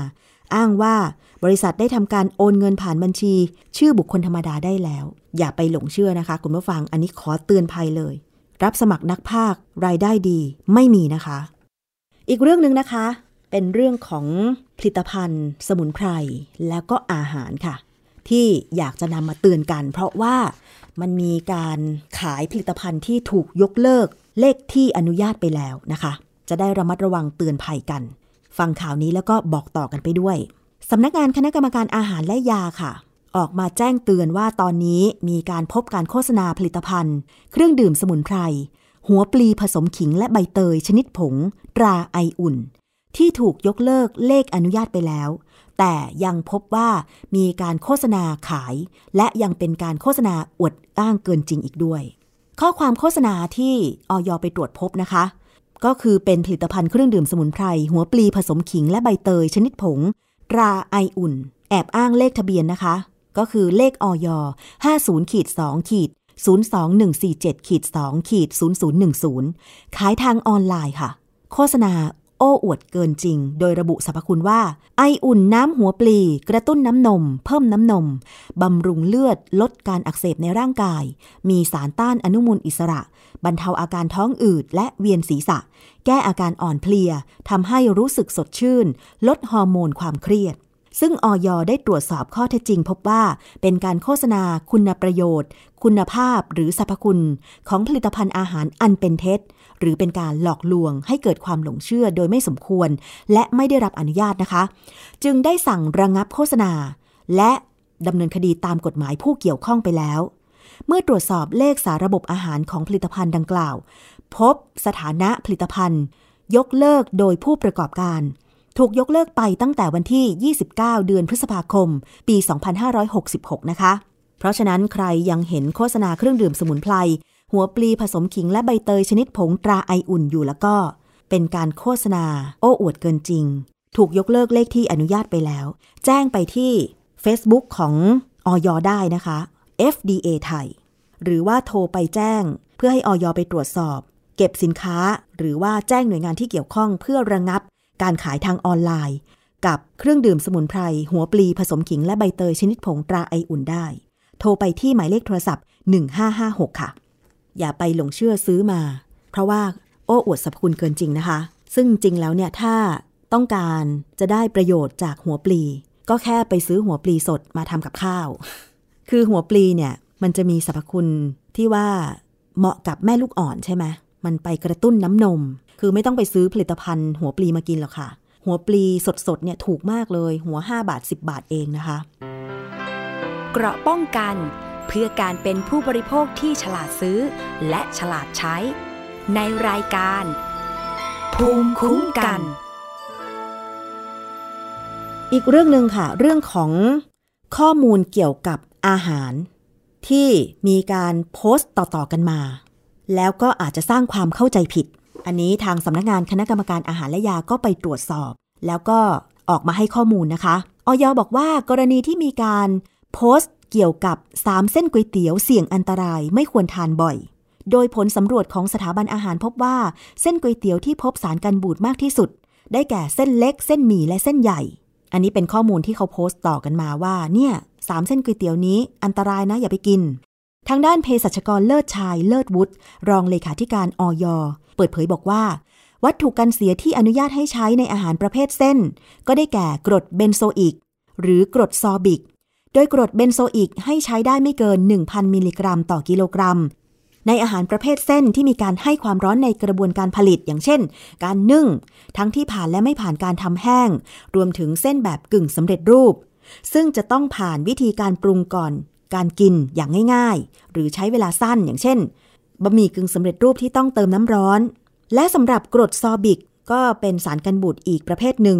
อ้างว่าบริษัทได้ทำการโอนเงินผ่านบัญชี ชื่อบุคคลธรรมดาได้แล้ว อย่าไปหลงเชื่อนะคะ คุณผู้ฟังอันนี้ขอเตือนภัยเลย รับสมัครนักภาครายได้ดีไม่มีนะคะ อีกเรื่องหนึ่งนะคะ เป็นเรื่องของผลิตภัณฑ์ สมุนไพรแล้วก็อาหารค่ะ ที่อยากจะนำมาเตือนกัน เพราะว่ามันมีการขายผลิตภัณฑ์ที่ถูกยกเลิกเลขที่อนุญาตไปแล้วนะคะ จะได้ระมัดระวังเตือนภัยกัน ฟังข่าวนี้แล้วก็บอกต่อกันไปด้วยสำนักงานคณะกรรมการอาหารและยาค่ะ ออกมาแจ้งเตือนว่าตอนนี้มีการพบการโฆษณาผลิตภัณฑ์ เครื่องดื่มสมุนไพร หัวปลีผสมขิงและใบเตยชนิดผง ตราไออุ่น ที่ถูกยกเลิกเลขอนุญาตไปแล้ว แต่ยังพบว่ามีการโฆษณาขาย และยังเป็นการโฆษณาอวดอ้างเกินจริงอีกด้วย ข้อความโฆษณาที่ออยไปตรวจพบนะคะ ก็คือเป็นผลิตภัณฑ์เครื่องดื่มสมุนไพร หัวปลีผสมขิงและใบเตยชนิดผง ตราไออุ่น แอบอ้างเลขทะเบียนนะคะ ก็คือเลขออย50ขีด2ขีด02147ขีด2ขีด0010 ขายทางออนไลน์ค่ะ โฆษณาโอ้อวดเกินจริง โดยระบุสรรพคุณว่า ไออุ่นน้ำหัวปลี กระตุ้นน้ำนม เพิ่มน้ำนม บำรุงเลือด ลดการอักเสบในร่างกาย มีสารต้านอนุมูลอิสระ บรรเทาอาการท้องอืดและเวียนศีรษะ แก้อาการอ่อนเพลียทำให้รู้สึกสดชื่น ลดฮอร์โมนความเครียด ซึ่งออยได้ตรวจสอบข้อเท็จจริงพบว่าเป็นการโฆษณาคุณประโยชน์ คุณภาพหรือสรรพคุณ ของผลิตภัณฑ์อาหารอันเป็นเท็จ หรือเป็นการหลอกลวงให้เกิดความหลงเชื่อโดยไม่สมควร และไม่ได้รับอนุญาตนะคะ จึงได้สั่งระงับโฆษณา และดำเนินคดีตามกฎหมายผู้เกี่ยวข้องไปแล้วเมื่อตรวจสอบเลขสาระบบอาหารของผลิตภัณฑ์ดังกล่าว พบสถานะผลิตภัณฑ์ ยกเลิกโดยผู้ประกอบการ ถูกยกเลิกไปตั้งแต่วันที่ 29 เดือนพฤษภาคม ปี 2566 นะคะ เพราะฉะนั้นใครยังเห็นโฆษณาเครื่องดื่มสมุนไพร หัวปลีผสมขิงและใบเตยชนิดผงตราไออุ่นอยู่แล้วก็ เป็นการโฆษณา โอ้อวดเกินจริง ถูกยกเลิกเลขที่อนุญาตไปแล้ว แจ้งไปที่ Facebook ของออยได้นะคะ FDA ไทย หรือว่าโทรไปแจ้ง เพื่อให้ออยไปตรวจสอบ เก็บสินค้า หรือว่าแจ้งหน่วยงานที่เกี่ยวข้องเพื่อระงับ การขายทางออนไลน์ กับเครื่องดื่มสมุนไพร หัวปลีผสมขิงและใบเตยชนิดผงตราไออุ่นได้ โทรไปที่หมายเลขโทรศัพท์ 1556 ค่ะ อย่าไปหลงเชื่อซื้อมา เพราะว่าโอ้อวดสรรพคุณเกินจริงนะคะ ซึ่งจริงแล้วเนี่ยถ้าต้องการจะได้ประโยชน์จากหัวปลี ก็แค่ไปซื้อหัวปลีสดมาทำกับข้าว คือหัวปลีเนี่ยมันจะมีสรรพคุณที่ว่าเหมาะกับแม่ลูกอ่อนใช่ไหมมันไปกระตุ้นน้ำนม คือไม่ต้องไปซื้อผลิตภัณฑ์หัวปลีมากินหรอกค่ะ หัวปลีสดๆเนี่ยถูกมากเลย หัว 5 บาท 10 บาทเองนะคะ เกราะป้องกันเพื่อการเป็นผู้บริโภคที่ฉลาดซื้อ และฉลาดใช้ ในรายการ ภูมิคุ้มกัน อีกเรื่องหนึ่งค่ะ เรื่องของข้อมูลเกี่ยวกับอาหาร ที่มีการโพสต์ต่อๆกันมา แล้วก็อาจจะสร้างความเข้าใจผิด อันนี้ทางสำนักงานคณะกรรมการอาหารและยาก็ไปตรวจสอบ แล้วก็ออกมาให้ข้อมูลนะคะออยบอกว่ากรณีที่มีการโพสต์เกี่ยวกับ 3 เส้นก๋วยเตี๋ยวเสี่ยงอันตรายไม่ควรทานบ่อย โดยผลสำรวจของสถาบันอาหารพบว่าเส้นก๋วยเตี๋ยวที่พบสารกันบูดมากที่สุด ได้แก่เส้นเล็ก เส้นหมี่และเส้นใหญ่ อันนี้เป็นข้อมูลที่เขาโพสต์ต่อกันมาว่าเนี่ยสามเส้นก๋วยเตี๋ยวนี้อันตรายนะอย่าไปกิน ทางด้านเภสัชกรเลิศชายเลิศวุฒิรองเลขาธิการอย. เปิดเผยบอกว่า วัตถุกันเสียที่อนุญาตให้ใช้ในอาหารประเภทเส้น ก็ได้แก่กรดเบนโซอิก หรือกรดซอร์บิก โดยกรดเบนโซอิกให้ใช้ได้ไม่เกิน 1,000 มิลลิกรัม ต่อกิโลกรัม ในอาหารประเภทเส้นที่มีการให้ความร้อนในกระบวนการผลิต อย่างเช่น การนึ่ง ทั้งที่ผ่านและไม่ผ่านการทำแห้ง รวมถึงเส้นแบบกึ่งสำเร็จรูป ซึ่งจะต้องผ่านวิธีการปรุงก่อนการกินอย่างง่าย ๆ หรือใช้เวลาสั้นอย่างเช่น บะหมี่กึ่งสำเร็จรูปที่ต้องเติมน้ำร้อน และสำหรับกรดซอบิกก็เป็นสารกันบูดอีกประเภทหนึ่ง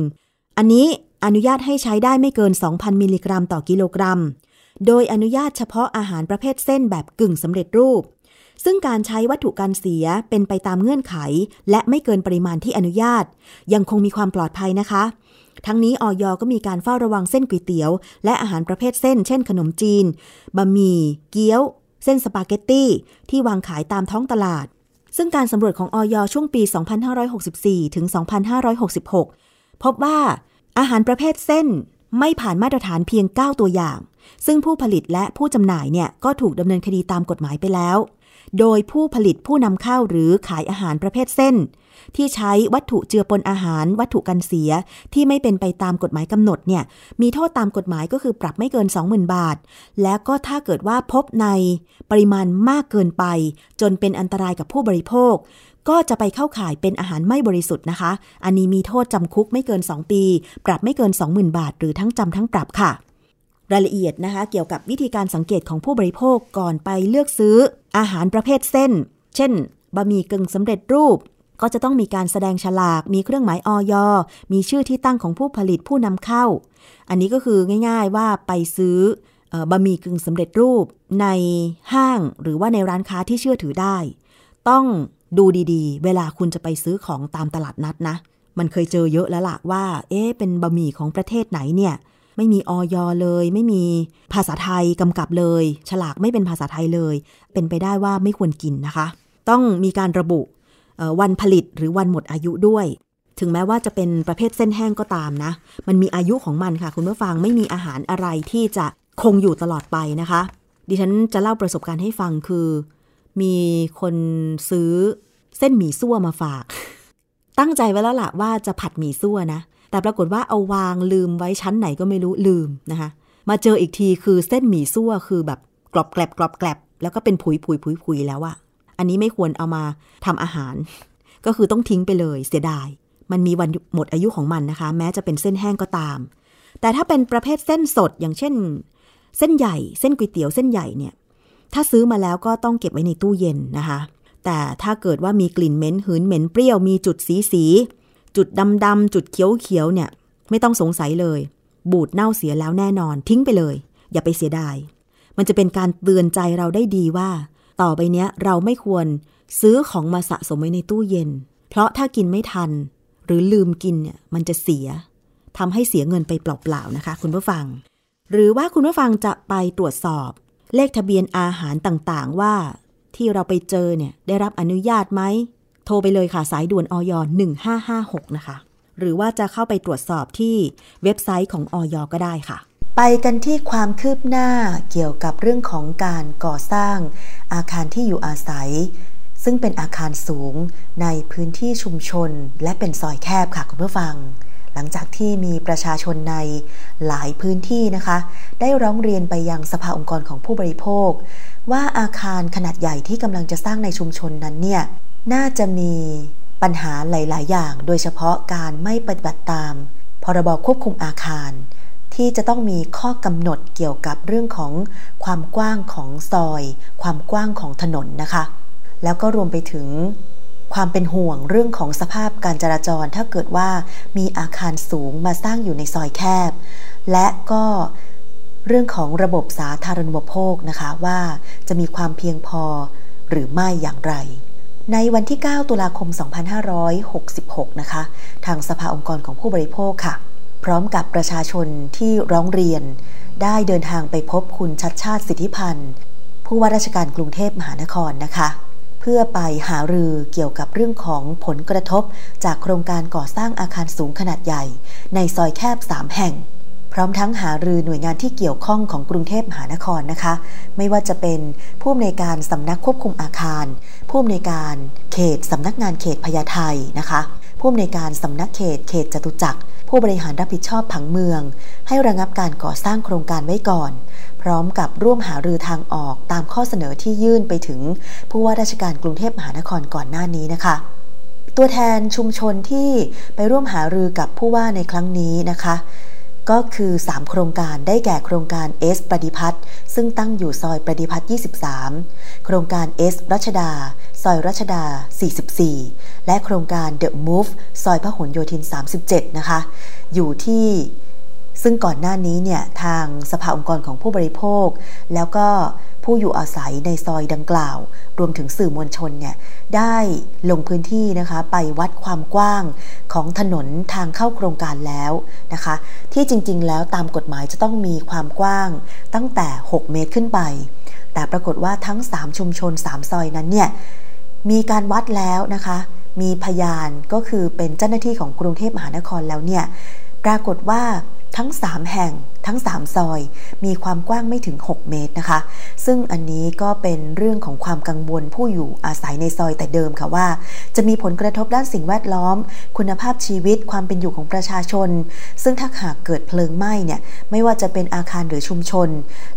อันนี้อนุญาตให้ใช้ได้ไม่เกิน 2,000 มิลลิกรัมต่อกิโลกรัม โดยอนุญาตเฉพาะอาหารประเภทเส้นแบบกึ่งสำเร็จรูป ซึ่งการใช้วัตถุกันเสียเป็นไปตามเงื่อนไข และไม่เกินปริมาณที่อนุญาต ยังคงมีความปลอดภัยนะคะ ทั้งนี้ออยก็มีการเฝ้าระวังเส้นก๋วยเตี๋ยว และอาหารประเภทเส้น เช่น ขนมจีน บะหมี่ เกี๊ยว เส้นสปาเกตตี้ที่วางขายตามท้องตลาด ซึ่งการสำรวจของออยช่วงปี 2564 ถึง 2566 พบว่าอาหารประเภทเส้นไม่ผ่านมาตรฐานเพียง 9 ตัวอย่าง ซึ่งผู้ผลิตและผู้จำหน่ายเนี่ยก็ถูกดำเนินคดีตามกฎหมายไปแล้ว โดยผู้ผลิตผู้นำเข้าหรือขายอาหารประเภทเส้น ที่ใช้วัตถุเจือปนอาหาร วัตถุกันเสียที่ไม่เป็นไปตามกฎหมายกำหนดเนี่ยมีโทษตามกฎหมายก็คือปรับไม่เกิน 20,000 บาท และก็ถ้าเกิดว่าพบในปริมาณมากเกินไป จนเป็นอันตรายกับผู้บริโภค ก็จะไปเข้าข่ายเป็นอาหารไม่บริสุทธิ์นะคะ อันนี้มีโทษจำคุกไม่เกิน 2 ปี ปรับไม่เกิน 20,000 บาท หรือทั้งจำทั้งปรับค่ะรายละเอียดนะคะ เกี่ยวกับวิธีการสังเกตของผู้บริโภคก่อนไปเลือกซื้ออาหารประเภทเส้น เช่นบะหมี่กึ่งสำเร็จรูป ก็จะต้องมีการแสดงฉลาก มีเครื่องหมายออยมีชื่อที่ตั้งของผู้ผลิตผู้นำเข้า อันนี้ก็คือง่ายๆว่าไปซื้อบะหมี่กึ่งสำเร็จรูปในห้างหรือว่าในร้านค้าที่เชื่อถือได้ ต้องดูดีๆ เวลาคุณจะไปซื้อของตามตลาดนัดนะ มันเคยเจอเยอะแล้วล่ะว่า เอ๊ะ เป็นบะหมี่ของประเทศไหนเนี่ย ไม่มีออยเลย ไม่มีภาษาไทยกำกับเลย ฉลากไม่เป็นภาษาไทยเลย เป็นไปได้ว่าไม่ควรกินนะคะ ต้องมีการระบุ วันผลิตหรือวันหมดอายุด้วย ถึงแม้ว่าจะเป็นประเภทเส้นแห้งก็ตามนะ มันมีอายุของมันค่ะ คุณผู้ฟังไม่มีอาหารอะไรที่จะคงอยู่ตลอดไปนะคะ ดิฉันจะเล่าประสบการณ์ให้ฟังคือ มีคนซื้อเส้นหมี่ซั่วมาฝาก ตั้งใจไว้แล้วล่ะว่าจะผัดหมี่ซั่วนะ แต่ปรากฏว่าเอาวางลืมไว้ชั้นไหนก็ไม่รู้ลืมนะคะ มาเจออีกทีคือเส้นหมี่ซั่วคือแบบกรอบแกลบกรอบแกลบแล้วก็เป็นผุยผุยผุยผุยแล้วอะ อันนี้ไม่ควรเอามาทำอาหาร ก็คือต้องทิ้งไปเลยเสียดาย มันมีวันหมดอายุของมันนะคะ แม้จะเป็นเส้นแห้งก็ตาม แต่ถ้าเป็นประเภทเส้นสดอย่างเช่น เส้นใหญ่ เส้นก๋วยเตี๋ยวเส้นใหญ่เนี่ย ถ้าซื้อมาแล้วก็ต้องเก็บไว้ในตู้เย็นนะคะ แต่ถ้าเกิดว่ามีกลิ่นเหม็นหืนเหม็นเปรี้ยวมีจุดสีสีจุดดำดำจุดเขียวเขียวเนี่ย ไม่ต้องสงสัยเลย บูดเน่าเสียแล้วแน่นอนทิ้งไปเลย อย่าไปเสียดาย มันจะเป็นการเตือนใจเราได้ดีว่า ต่อไปเนี้ยเราไม่ควรซื้อของมาสะสมไว้ในตู้เย็น เพราะถ้ากินไม่ทัน หรือลืมกินเนี่ยมันจะเสียทำให้เสียเงินไปเปล่าๆนะคะ คุณผู้ฟัง หรือว่าคุณผู้ฟังจะไปตรวจสอบ เลขทะเบียนอาหารต่างๆ ว่าที่เราไปเจอเนี่ยได้รับอนุญาตไหม โทรไปเลยค่ะสายด่วนออย1556 นะคะ หรือว่าจะเข้าไปตรวจสอบที่เว็บไซต์ของออยก็ได้ค่ะ ไปกันที่ความคืบหน้าเกี่ยวกับเรื่องของการก่อสร้างอาคารที่อยู่อาศัย ซึ่งเป็นอาคารสูงในพื้นที่ชุมชนและเป็นซอยแคบค่ะคุณผู้ฟัง หลังจากที่มีประชาชนในหลายพื้นที่นะคะ ได้ร้องเรียนไปยังสภาองค์กรของผู้บริโภค ว่าอาคารขนาดใหญ่ที่กำลังจะสร้างในชุมชนนั้นเนี่ยน่าจะมีปัญหาหลาย ๆ อย่าง โดยเฉพาะการไม่ปฏิบัติตามพรบควบคุมอาคาร ที่จะต้องมีข้อกำหนดเกี่ยวกับเรื่องของความกว้างของซอย ความกว้างของถนนนะคะ แล้วก็รวมไปถึงความเป็นห่วงเรื่องของสภาพการจราจร ถ้าเกิดว่ามีอาคารสูงมาสร้างอยู่ในซอยแคบ และก็เรื่องของระบบสาธารณูปโภคนะคะว่าจะมีความเพียงพอหรือไม่อย่างไร ในวันที่ 9 ตุลาคม 2566 นะคะ ทางสภาองค์กรของผู้บริโภคค่ะ พร้อมกับประชาชนที่ร้องเรียน ได้เดินทางไปพบคุณชัดชาติสิทธิพันธ์ ผู้ว่าราชการกรุงเทพมหานครนะคะ เพื่อไปหารือเกี่ยวกับเรื่องของผลกระทบ จากโครงการก่อสร้างอาคารสูงขนาดใหญ่ ในซอยแคบ 3 แห่ง พร้อมทั้งหารือหน่วยงานที่เกี่ยวข้องของกรุงเทพมหานครนะคะ ไม่ว่าจะเป็นผู้อำนวยการสำนักควบคุมอาคาร ผู้อำนวยการเขตสำนักงานเขตพญาไทนะคะ ผู้อำนวยการสำนักเขตเขตจตุจักร ผู้บริหารรับผิดชอบผังเมือง ให้ระงับการก่อสร้างโครงการไว้ก่อน พร้อมกับร่วมหารือทางออกตามข้อเสนอที่ยื่นไปถึง ผู้ว่าราชการกรุงเทพมหานครก่อนหน้านี้นะคะ ตัวแทนชุมชนที่ไปร่วมหารือกับผู้ว่าในครั้งนี้นะคะ ก็คือ 3 โครงการได้แก่โครงการเอสปฏิพัฒน์ซึ่งตั้งอยู่ซอยปฏิพัฒน์23 โครงการเอสรัชดา ซอยรัชดา 44 และโครงการเดอะมูฟซอยพหลโยธิน 37 นะคะ อยู่ที่ ซึ่งก่อนหน้านี้เนี่ยทางสภาองค์กรของผู้บริโภค แล้วก็ผู้อยู่อาศัยในซอยดังกล่าว รวมถึงสื่อมวลชนเนี่ยได้ลงพื้นที่นะคะไปวัดความกว้างของถนนทางเข้าโครงการแล้วนะคะ ที่จริงๆ แล้วตามกฎหมายจะต้องมีความกว้างตั้งแต่ 6 เมตรขึ้นไป แต่ปรากฏว่าทั้ง 3 ชุมชน 3 ซอยนั้นเนี่ยมีการวัดแล้วนะคะ มีพยานก็คือเป็นเจ้าหน้าที่ของกรุงเทพมหานครแล้วเนี่ยปรากฏว่า ทั้ง 3 แห่งทั้ง 3 ซอย มีความกว้างไม่ถึง 6 เมตรนะคะ ซึ่งอันนี้ก็เป็นเรื่องของความกังวลผู้อยู่อาศัยในซอยแต่เดิมค่ะว่า จะมีผลกระทบด้านสิ่งแวดล้อม คุณภาพชีวิตความเป็นอยู่ของประชาชน ซึ่งถ้าหากเกิดเพลิงไหม้เนี่ยไม่ว่าจะเป็นอาคารหรือชุมชน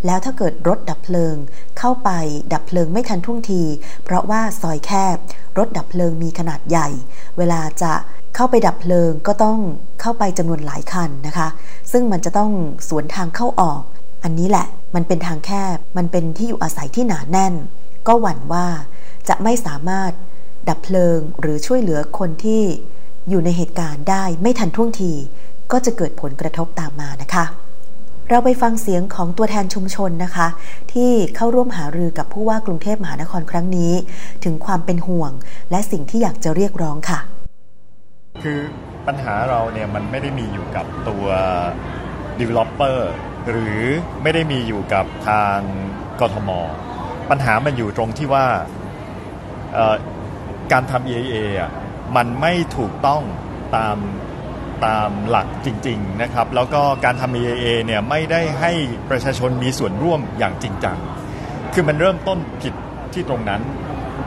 แล้วถ้าเกิดรถดับเพลิง เข้าไปดับเพลิงไม่ทันท่วงที เพราะว่าซอยแคบ รถดับเพลิงมีขนาดใหญ่ เวลาจะ เข้าไปดับเพลิงก็ต้องเข้าไปจำนวนหลายคันนะคะ ซึ่งมันจะต้องสวนทางเข้าออก อันนี้แหละมันเป็นทางแคบ มันเป็นที่อยู่อาศัยที่หนาแน่น ก็หวั่นว่าจะไม่สามารถดับเพลิงหรือช่วยเหลือคนที่อยู่ในเหตุการณ์ได้ไม่ทันท่วงที ก็จะเกิดผลกระทบตามมานะคะ เราไปฟังเสียงของตัวแทนชุมชนนะคะ ที่เข้าร่วมหารือกับผู้ว่ากรุงเทพมหานครครั้งนี้ ถึงความเป็นห่วง และสิ่งที่อยากจะเรียกร้องค่ะ คือปัญหาเราเนี่ยมันไม่ได้มีอยู่กับตัว developer หรือไม่ได้มีอยู่กับทางกทม ปัญหามันอยู่ตรงที่ว่าการทำ EIA อะมันไม่ถูกต้องตามตามหลักจริง ๆ นะครับ แล้วก็การทำ EIA เนี่ยไม่ได้ให้ประชาชนมีส่วนร่วมอย่างจริงจัง คือมันเริ่มต้นผิดที่ตรงนั้น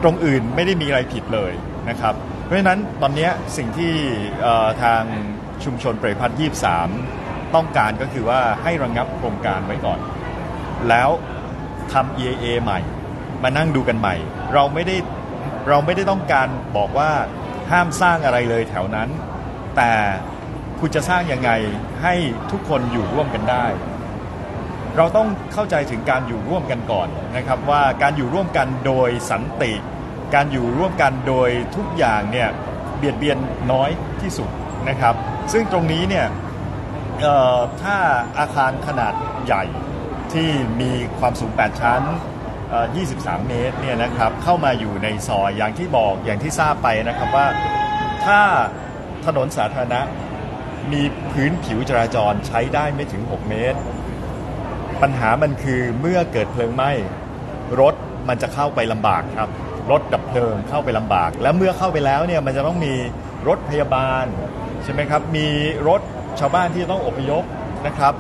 ตรงอื่นไม่ได้มีอะไรผิดเลยนะครับ ราะฉะนั้นตอนนี้สิ่งที่ทางชุมชนเปรยพัฒน์ยี่สามต้องการก็คือว่าให้ระงงับโครงการไว้ก่อน แล้วทำ EAA ใหม่ มานั่งดูกันใหม่ เราไม่ได้เราไม่ได้ต้องการบอกว่าห้ามสร้างอะไรเลยแถวนั้น แต่คุณจะสร้างยังไงให้ทุกคนอยู่ร่วมกันได้ เราต้องเข้าใจถึงการอยู่ร่วมกันก่อนนะครับว่าการอยู่ร่วมกันโดยสันติ การอยู่ร่วมกันโดยทุกอย่างเนี่ยเบียดเบียนน้อยที่สุดนะครับ ซึ่งตรงนี้เนี่ยถ้าอาคารขนาดใหญ่ที่มีความสูง 8 ชั้น 23 เมตรเนี่ยนะครับเข้ามาอยู่ในซอยอย่างที่บอกอย่างที่ทราบไปนะครับว่าถ้าถนนสาธารณะมีพื้นผิวจราจรใช้ได้ไม่ถึง 6 เมตร ปัญหามันคือเมื่อเกิดเพลิงไหม้รถมันจะเข้าไปลำบากครับ รถดับเพลิงเข้าไปลำบาก และเมื่อเข้าไปแล้วเนี่ยมันจะต้องมีรถพยาบาลใช่ไหมครับมีรถชาวบ้านที่ต้องอพยพนะครับ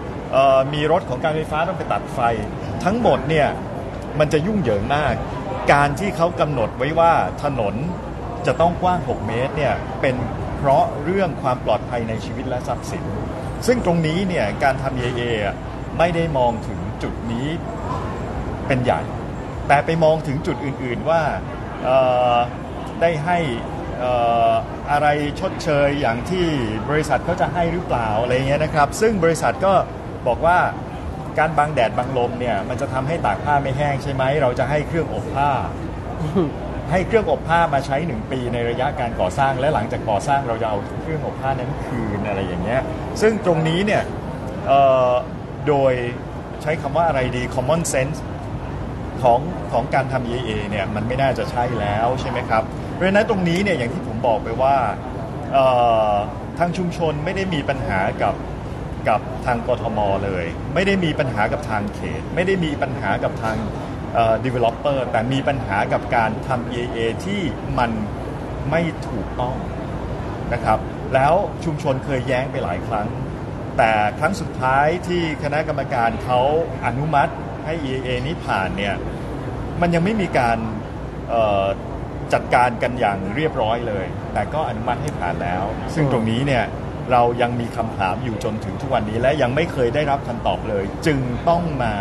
มีรถของการไฟฟ้าต้องไปตัดไฟ ทั้งหมดเนี่ยมันจะยุ่งเหยิงมาก การที่เขากำหนดไว้ว่าถนนจะต้องกว้าง 6 เมตรเนี่ยเป็นเพราะเรื่องความปลอดภัยในชีวิตและทรัพย์สิน ซึ่งตรงนี้เนี่ยการทำเอเอไม่ได้มองถึงจุดนี้เป็นใหญ่ แต่ไปมองถึงจุดอื่น ๆว่า ได้ให้อะไรชดเชยอย่างที่บริษัทเขาจะให้หรือเปล่าอะไรเงี้ยนะครับ ซึ่งบริษัทก็บอกว่าการบังแดดบังลมเนี่ยมันจะทำให้ตากผ้าไม่แห้งใช่ไหมเราจะให้เครื่องอบผ้า ให้เครื่องอบผ้ามาใช้หนึ่งปีในระยะการก่อสร้าง และหลังจากก่อสร้างเราจะเอาเครื่องอบผ้านั้นคืนอะไรอย่างเงี้ยซึ่งตรงนี้เนี่ยโดยใช้คำว่าอะไรดี common sense ของของการทำ EA เนี่ยมันไม่น่าจะใช่แล้วใช่ไหมครับ เพราะฉะนั้นตรงนี้เนี่ยอย่างที่ผมบอกไปว่าทางชุมชนไม่ได้มีปัญหากับกับทางกทมเลย ไม่ได้มีปัญหากับทางเขต ไม่ได้มีปัญหากับทางเอ่อ developer แต่มีปัญหากับการทำ EA ที่มันไม่ถูกต้องนะครับ แล้วชุมชนเคยแย้งไปหลายครั้ง แต่ครั้งสุดท้ายที่คณะกรรมการเขาอนุมัติ ให้ EA นี้ผ่านเนี่ยมันยังไม่มีการจัดการกันอย่างเรียบร้อยเลย แต่ก็อนุมัติให้ผ่านแล้ว ซึ่งตรงนี้เนี่ยเรายังมีคำถามอยู่จนถึงทุกวันนี้ และยังไม่เคยได้รับคำตอบเลย จึงต้องมา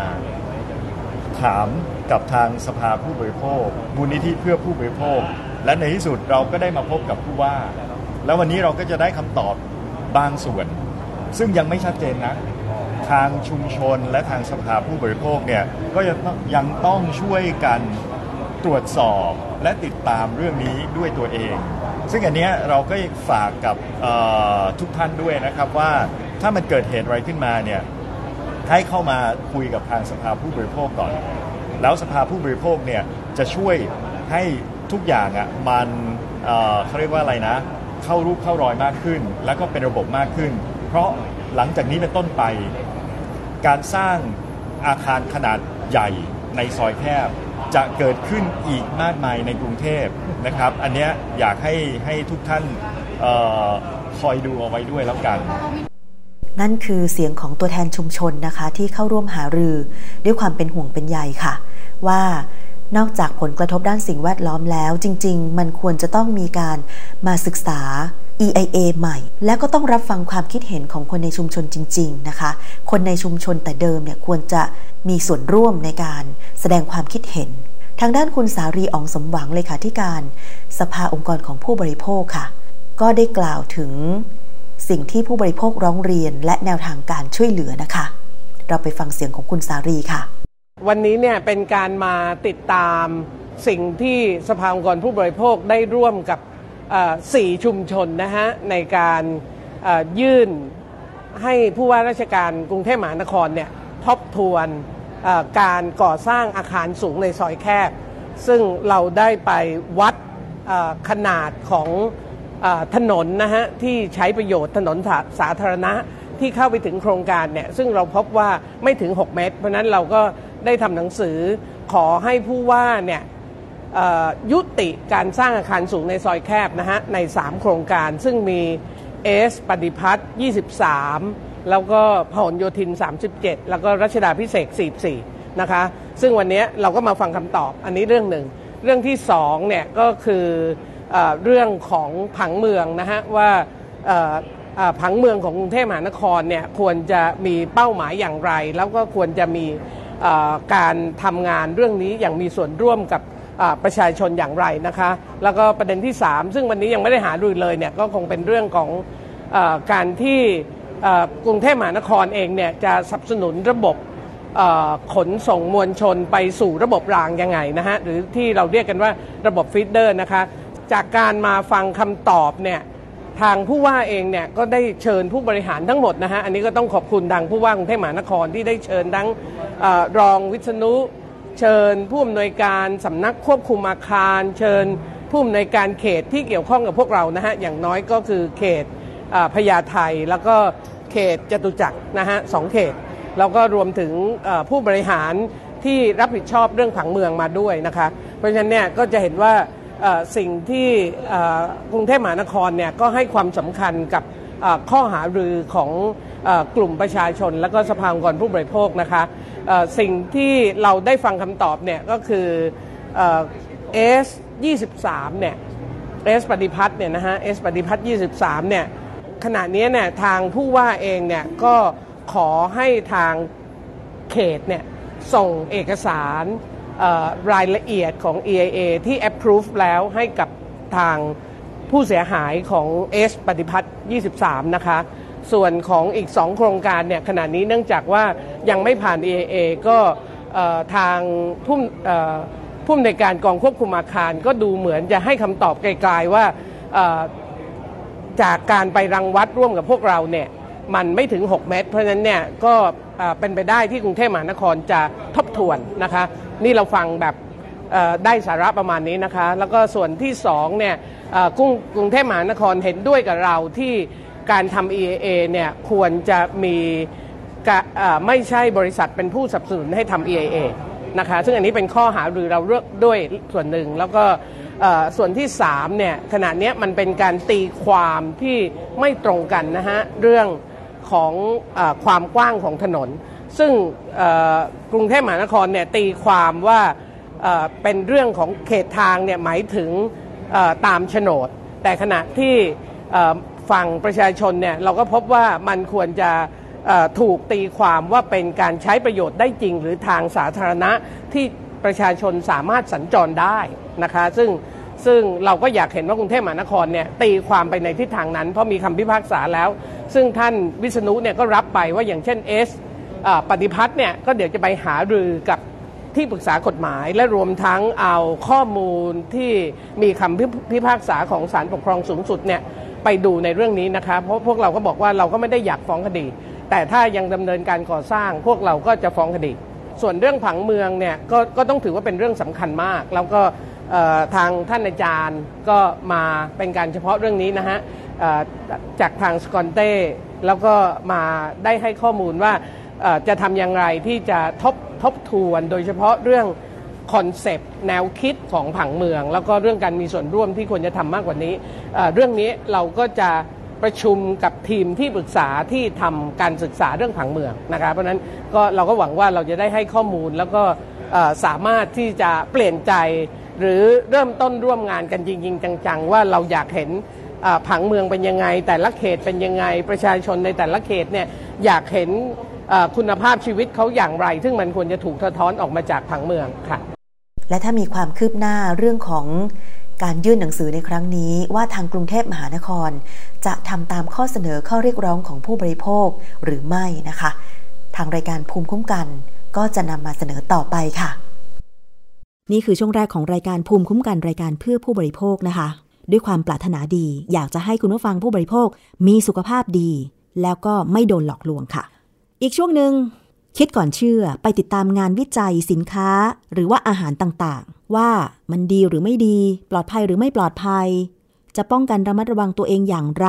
ถามกับทางสภาผู้บริโภคมูลนิธิเพื่อผู้บริโภค และในที่สุดเราก็ได้มาพบกับผู้ว่า แล้ววันนี้เราก็จะได้คำตอบบางส่วน ซึ่งยังไม่ชัดเจนนะ ทางชุมชนและทางสภาผู้บริโภคเนี่ยก็ยังต้องยังต้องช่วยกันตรวจสอบและติดตามเรื่องนี้ด้วยตัวเอง ซึ่งอันเนี้ยเราก็ฝากกับทุกท่านด้วยนะครับว่าถ้ามันเกิดเหตุอะไรขึ้นมาเนี่ยให้เข้ามาคุยกับทางสภาผู้บริโภคก่อน แล้วสภาผู้บริโภคเนี่ยจะช่วยให้ทุกอย่างอะมันเอ่อเขาเรียกว่าอะไรนะ เข้ารูปเข้ารอยมากขึ้น แล้วก็เป็นระบบมากขึ้น เพราะ หลังจากนี้เป็นต้นไป การสร้างอาคารขนาดใหญ่ในซอยแคบจะเกิดขึ้นอีกมากมายในกรุงเทพนะครับ อันเนี้ยอยากให้ให้ทุกท่านออคอยดูเอาไว้ด้วยแล้วกัน นั่นคือเสียงของตัวแทนชุมชนนะคะ ที่เข้าร่วมหารือด้วยความเป็นห่วงเป็นใยค่ะ ว่า นอกจากผลกระทบด้านสิ่งแวดล้อมแล้ว จริง ๆ มันควรจะต้องมีการมาศึกษา EIA ใหม่ และก็ต้องรับฟังความคิดเห็นของคนในชุมชนจริง ๆ นะคะ คนในชุมชนแต่เดิมเนี่ยควรจะมีส่วนร่วมในการแสดงความคิดเห็น ทางด้านคุณสารีอองสมหวังเลขาธิการสภาองค์กรของผู้บริโภคค่ะ ก็ได้กล่าวถึงสิ่งที่ผู้บริโภคร้องเรียนและแนวทางการช่วยเหลือนะคะ เราไปฟังเสียงของคุณสารีค่ะ วันนี้เนี่ยเป็นการมาติดตามสิ่งที่สภาองค์กรผู้บริโภคได้ร่วมกับสี่ชุมชนนะฮะในการยื่นให้ผู้ว่าราชการกรุงเทพมหานครเนี่ยทบทวนการก่อสร้างอาคารสูงในซอยแคบ ซึ่งเราได้ไปวัดขนาดของอถนนนะฮะที่ใช้ประโยชน์ถนนสาสาธารณะที่เข้าไปถึงโครงการเนี่ยซึ่งเราพบว่าไม่ถึง 6 เมตร เพราะนั้นเราก็ ได้ทำหนังสือขอให้ผู้ว่าเนี่ยยุติการสร้างอาคารสูงในซอยแคบนะฮะใน 3 โครงการซึ่งมีเอสปฏิพัฒน์23 แล้วก็พหลโยธิน 37 แล้วก็รัชดาพิเศษ44 นะคะ ซึ่งวันนี้เราก็มาฟังคำตอบอันนี้เรื่องหนึ่ง เรื่องที่สองเนี่ยก็คือเอเรื่องของผังเมืองนะฮะว่าผังเมืองของกรุงเทพมหานครเนี่ยควรจะมีเป้าหมายอย่างไร แล้วก็ควรจะมี การทำงานเรื่องนี้อย่างมีส่วนร่วมกับประชาชนอย่างไรนะคะ แล้วก็ประเด็นที่ 3 ซึ่งวันนี้ยังไม่ได้หาดูเลยเนี่ยก็คงเป็นเรื่องของอการที่กรุงเทพมหานครเองเนี่ยจะสนับสนุนระบบขนส่งมวลชนไปสู่ระบบรางยังไงนะฮะหรือที่เราเรียกกันว่าระบบฟีดเดอร์นะคะ จากการมาฟังคำตอบเนี่ย ทางผู้ว่าเองเนี่ยก็ได้เชิญผู้บริหารทั้งหมดนะฮะ อันนี้ก็ต้องขอบคุณทางผู้ว่ากรุงเทพมหานครที่ได้เชิญทั้งอรองวิษณุ เชิญผู้อำนวยการสำนักควบคุมอาคาร เชิญผู้อำนวยการเขตที่เกี่ยวข้องกับพวกเรานะฮะ อย่างน้อยก็คือเขตพญาไทแล้วก็เขตจตุจักรนะฮะสองเขต แล้วก็รวมถึงผู้บริหารที่รับผิดชอบเรื่องผังเมืองมาด้วยนะคะ เพราะฉะนั้นเนี่ยก็จะเห็นว่า สิ่งที่กรุงเทพมหานครเนี่ยก็ให้ความสำคัญกับข้อหารือของอกลุ่มประชาชน และก็สภาองค์กรผู้บริโภคนะคะสิ่งที่เราได้ฟังคำตอบเนี่ยก็คือเอส23เนี่ยเอสปฏิพัฒน์เนี่ยนะฮะเอสปฏิพัฒน์23เนี่ยขณะนี้เนี่ยทางผู้ว่าเองเนี่ยก็ขอให้ทางเขตเนี่ยส่งเอกสาร รายละเอียดของ EIA ที่ approve แล้วให้กับทางผู้เสียหายของเอสปฏิพัฒน์23 นะคะ ส่วนของอีก 2 โครงการเนี่ยขณะนี้เนื่องจากว่ายังไม่ผ่าน EAA ก็ทางผู้ผู้อำนวยการกองควบคุมอาคารก็ดูเหมือนจะให้คำตอบไกลๆว่าจากการไปรังวัดร่วมกับพวกเราเนี่ย มันไม่ถึง 6 เมตร เพราะฉะนั้นเนี่ยก็เป็นไปได้ที่กรุงเทพมหานครจะทบทวนนะคะ นี่เราฟังแบบได้สาระประมาณนี้นะคะ แล้วก็ส่วนที่2เนี่ยกรุงกรุงเทพมหานครเห็นด้วยกับเราที่การทำ EAA เนี่ยควรจะมีะไม่ใช่บริษัทเป็นผู้สนับสนุนให้ทำ EAA นะคะ ซึ่งอันนี้เป็นข้อหาหรือเราเลือกด้วยส่วนหนึ่ง แล้วก็ส่วนที่3เนี่ยขณะนี้มันเป็นการตีความที่ไม่ตรงกันนะฮะเรื่อง ของอความกว้างของถนน ซึ่งกรุงเทพมหานครเนี่ยตีความว่าเป็นเรื่องของเขตทางเนี่ยหมายถึงตามโฉนด แต่ขณะที่ฝั่งประชาชนเนี่ยเราก็พบว่ามันควรจะถูกตีความว่าเป็นการใช้ประโยชน์ได้จริง หรือทางสาธารณะที่ประชาชนสามารถสัญจรได้นะคะ ซึ่ง ซึ่งเราก็อยากเห็นว่ากรุงเทพมหานครเนี่ยตีความไปในทิศทางนั้น เพราะมีคำพิพากษาแล้ว ซึ่งท่านวิษณุเนี่ยก็รับไปว่าอย่างเช่นเอสปฏิพัฒน์เนี่ยก็เดี๋ยวจะไปหารือกับที่ปรึกษากฎหมายและรวมทั้งเอาข้อมูลที่มีคำพิพิพากษาของศาลปกครองสูงสุดเนี่ยไปดูในเรื่องนี้นะคะเพราะพวกเราก็บอกว่าเราก็ไม่ได้อยากฟ้องคดี แต่ถ้ายังดำเนินการก่อสร้าง พวกเราก็จะฟ้องคดี ส่วนเรื่องผังเมืองเนี่ยก็ต้องถือว่าเป็นเรื่องสำคัญมาก แล้วก็ ทางท่านอาจารย์ก็มาเป็นการเฉพาะเรื่องนี้นะฮะจากทางสกอนเต้แล้วก็มาได้ให้ข้อมูลว่าจะทำอย่างไรที่จะทบทบทวนโดยเฉพาะเรื่อง concept แนวคิดของผังเมือง แล้วก็เรื่องการมีส่วนร่วมที่ควรจะทำมากกว่านี้ เรื่องนี้เราก็จะประชุมกับทีมที่ปรึกษาที่ทำการศึกษาเรื่องผังเมืองนะคะเพราะนั้นก็เราก็หวังว่าเราจะได้ให้ข้อมูลแล้วก็สามารถที่จะเปลี่ยนใจ หรือเริ่มต้นร่วมงานกันจริง ๆ จัง ๆ ว่าเราอยากเห็นผังเมืองเป็นยังไง แต่ละเขตเป็นยังไง ประชาชนในแต่ละเขตเนี่ยอยากเห็นคุณภาพชีวิตเขาอย่างไร ซึ่งมันควรจะถูกสะท้อนออกมาจากผังเมืองค่ะ และถ้ามีความคืบหน้าเรื่องของการยื่นหนังสือในครั้งนี้ว่าทางกรุงเทพมหานคร จะทำตามข้อเสนอข้อเรียกร้องของผู้บริโภคหรือไม่นะคะ ทางรายการภูมิคุ้มกัน ก็จะนำมาเสนอต่อไปค่ะ นี่คือช่วงแรกของรายการภูมิคุ้มกันรายการเพื่อผู้บริโภคนะคะ ด้วยความปรารถนาดี อยากจะให้คุณผู้ฟังผู้บริโภค มีสุขภาพดี แล้วก็ไม่โดนหลอกลวงค่ะ อีกช่วงหนึ่งคิดก่อนเชื่อไปติดตามงานวิจัยสินค้า หรือว่าอาหารต่างๆ ว่ามันดีหรือไม่ดี ปลอดภัยหรือไม่ปลอดภัย จะป้องกันระมัดระวังตัวเองอย่างไร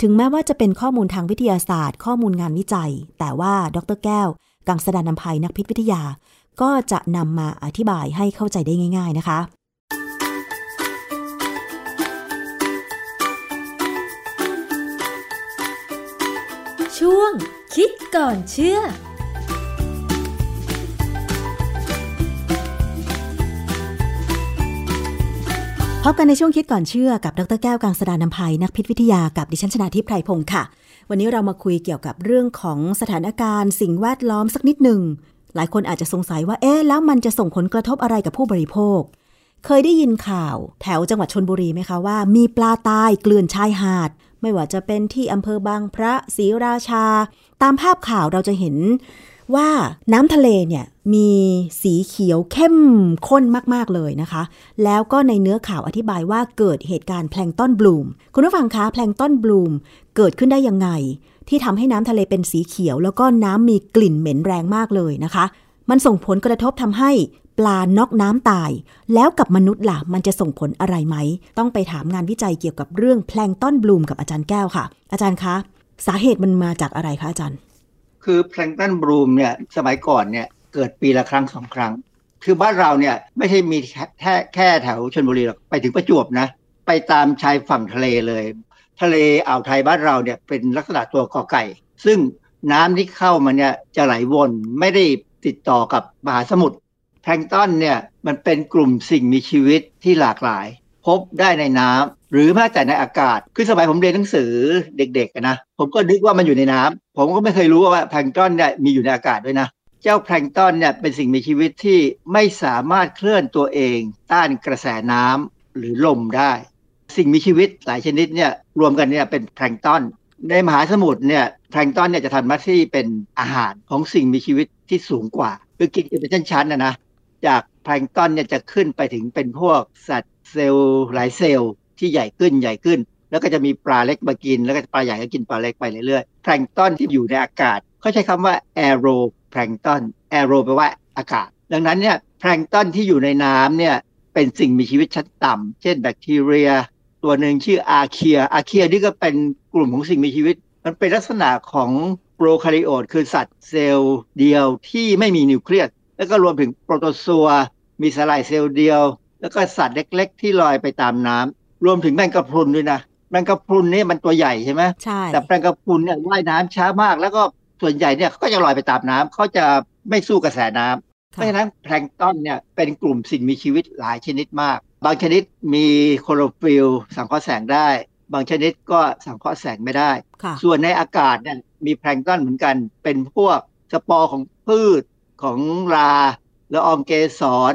ถึงแม้ว่าจะเป็นข้อมูลทางวิทยาศาสตร์ ข้อมูลงานวิจัย แต่ว่าดรแก้ว กังสดานนภัยนักพิษวิทยา ก็จะนำมาอธิบายให้เข้าใจได้ง่าย ๆนะคะช่วงคิดก่อนเชื่อ พบกันในช่วงคิดก่อนเชื่อกับดรแก้วกังสดานนภัยนักพิษวิทยากับดิฉันชนาทิพไพรพงศ์ค่ะ วันนี้เรามาคุยเกี่ยวกับเรื่องของสถานการณ์ สิ่งแวดล้อมสักนิดหนึ่ง หลายคนอาจจะสงสัยว่าเอ๊ะแล้วมันจะส่งผลกระทบอะไรกับผู้บริโภค เคยได้ยินข่าวแถวจังหวัดชนบุรีไหมคะว่า มีปลาตายเกลื่อนชายหาด ไม่ว่าจะเป็นที่อำเภอบางพระศรีราชา ตามภาพข่าวเราจะเห็นว่าน้ำทะเลเนี่ยมีสีเขียวเข้มข้นมาก ๆ เลยนะคะ แล้วก็ในเนื้อข่าวอธิบายว่าเกิดเหตุการณ์แพลงต้นบลูม คุณผู้ฟังคะแพลงต้นบลูม เกิดขึ้นได้ยังไง ที่ทำให้น้ำทะเลเป็นสีเขียว แล้วก็น้ำมีกลิ่นเหม็นแรงมากเลยนะคะ มันส่งผลกระทบทำให้ปลานอกน้ำตาย แล้วกับมนุษย์ล่ะ มันจะส่งผลอะไรไหม ต้องไปถามงานวิจัยเกี่ยวกับเรื่องแพลงต้อนบลูมกับอาจารย์แก้วค่ะ อาจารย์คะ สาเหตุมันมาจากอะไรคะอาจารย์ คือแพลงก์ตันบลูมเนี่ยสมัยก่อนเนี่ยเกิดปีละครั้งสองครั้ง คือบ้านเราเนี่ยไม่ใช่มีแค่แค่แค่แถวชนบุรีหรอกไปถึงประจวบนะ ไปตามชายฝั่งทะเลเลย ทะเลอ่าวไทยบ้านเราเนี่ยเป็นลักษณะตัวกอไก่ ซึ่งน้ำที่เข้ามาเนี่ยจะไหลวนไม่ได้ติดต่อกับมหาสมุทรแพลงต้นเนี่ยมันเป็นกลุ่มสิ่งมีชีวิตที่หลากหลาย พบได้ในน้ำหรือแม้แต่ในอากาศ คือสมัยผมเรียนหนังสือเด็กๆนะผมก็นึกว่ามันอยู่ในน้ำผมก็ไม่เคยรู้ว่าแพลงต้นเนี่ยมีอยู่ในอากาศด้วยนะเจ้าแพลงต้นเนี่ยเป็นสิ่งมีชีวิตที่ไม่สามารถเคลื่อนตัวเอง ต้านกระแสน้ำหรือลมได้ สิ่งมีชีวิตหลายชนิดเนี่ยรวมกันเนี่ยเป็นแพลงก์ต้นในมหาสมุทรเนี่ยแพลงก์ตอนเนี่ยจะทำหน้าที่เป็นอาหารของสิ่งมีชีวิตที่สูงกว่า คือกินกันเป็นชั้นๆนะนะจากแพลงก์ตอนเนี่ยจะขึ้นไปถึงเป็นพวกสัตว์เซลล์หลายเซลล์ที่ใหญ่ขึ้นใหญ่ขึ้น แล้วก็จะมีปลาเล็กมากิน แล้วก็ปลาใหญ่ก็กินปลาเล็กไปเรื่อยๆแพลงก์ตอนที่อยู่ในอากาศเขาใช้คำว่าแอโรแพลงก์ตอนแอโรแปลว่าอากาศ ดังนั้นเนี่ยแพลงก์ตอนที่อยู่ในน้ำเนี่ยเป็นสิ่งมีชีวิตชั้นต่ำเช่นแบคทีเรีย ตัวหนึ่งชื่ออาเคีย อาเคียนี่ก็เป็นกลุ่มของสิ่งมีชีวิต มันเป็นลักษณะของโปรคาริโอตคือสัตว์เซลล์เดียวที่ไม่มีนิวเคลียสแล้วก็รวมถึงโปรโตซัว มีสลายเซลล์เดียว แล้วก็สัตว์เล็ก ๆ ที่ลอยไปตามน้ำรวมถึงแมงกะพรุนด้วยนะแมงกะพรุนนี่มันตัวใหญ่ใช่ไหมใช่ แต่แมงกะพรุนเนี่ยว่ายน้ำช้ามาก แล้วก็ส่วนใหญ่เนี่ยเขาก็จะลอยไปตามน้ำเขาจะไม่สู้กระแสน้ำเพราะฉะนั้นแพลงก์ตอนเนี่ยเป็นกลุ่มสิ่งมีชีวิตหลายชนิดมาก บางชนิดมีคลอโรฟิลล์สังเคราะห์แสงได้ บางชนิดก็สังเคราะห์แสงไม่ได้ค่ะส่วนในอากาศเนี่ยมีแพลงก์ตอนเหมือนกัน เป็นพวกสปอร์ของพืชของราละอองเกสร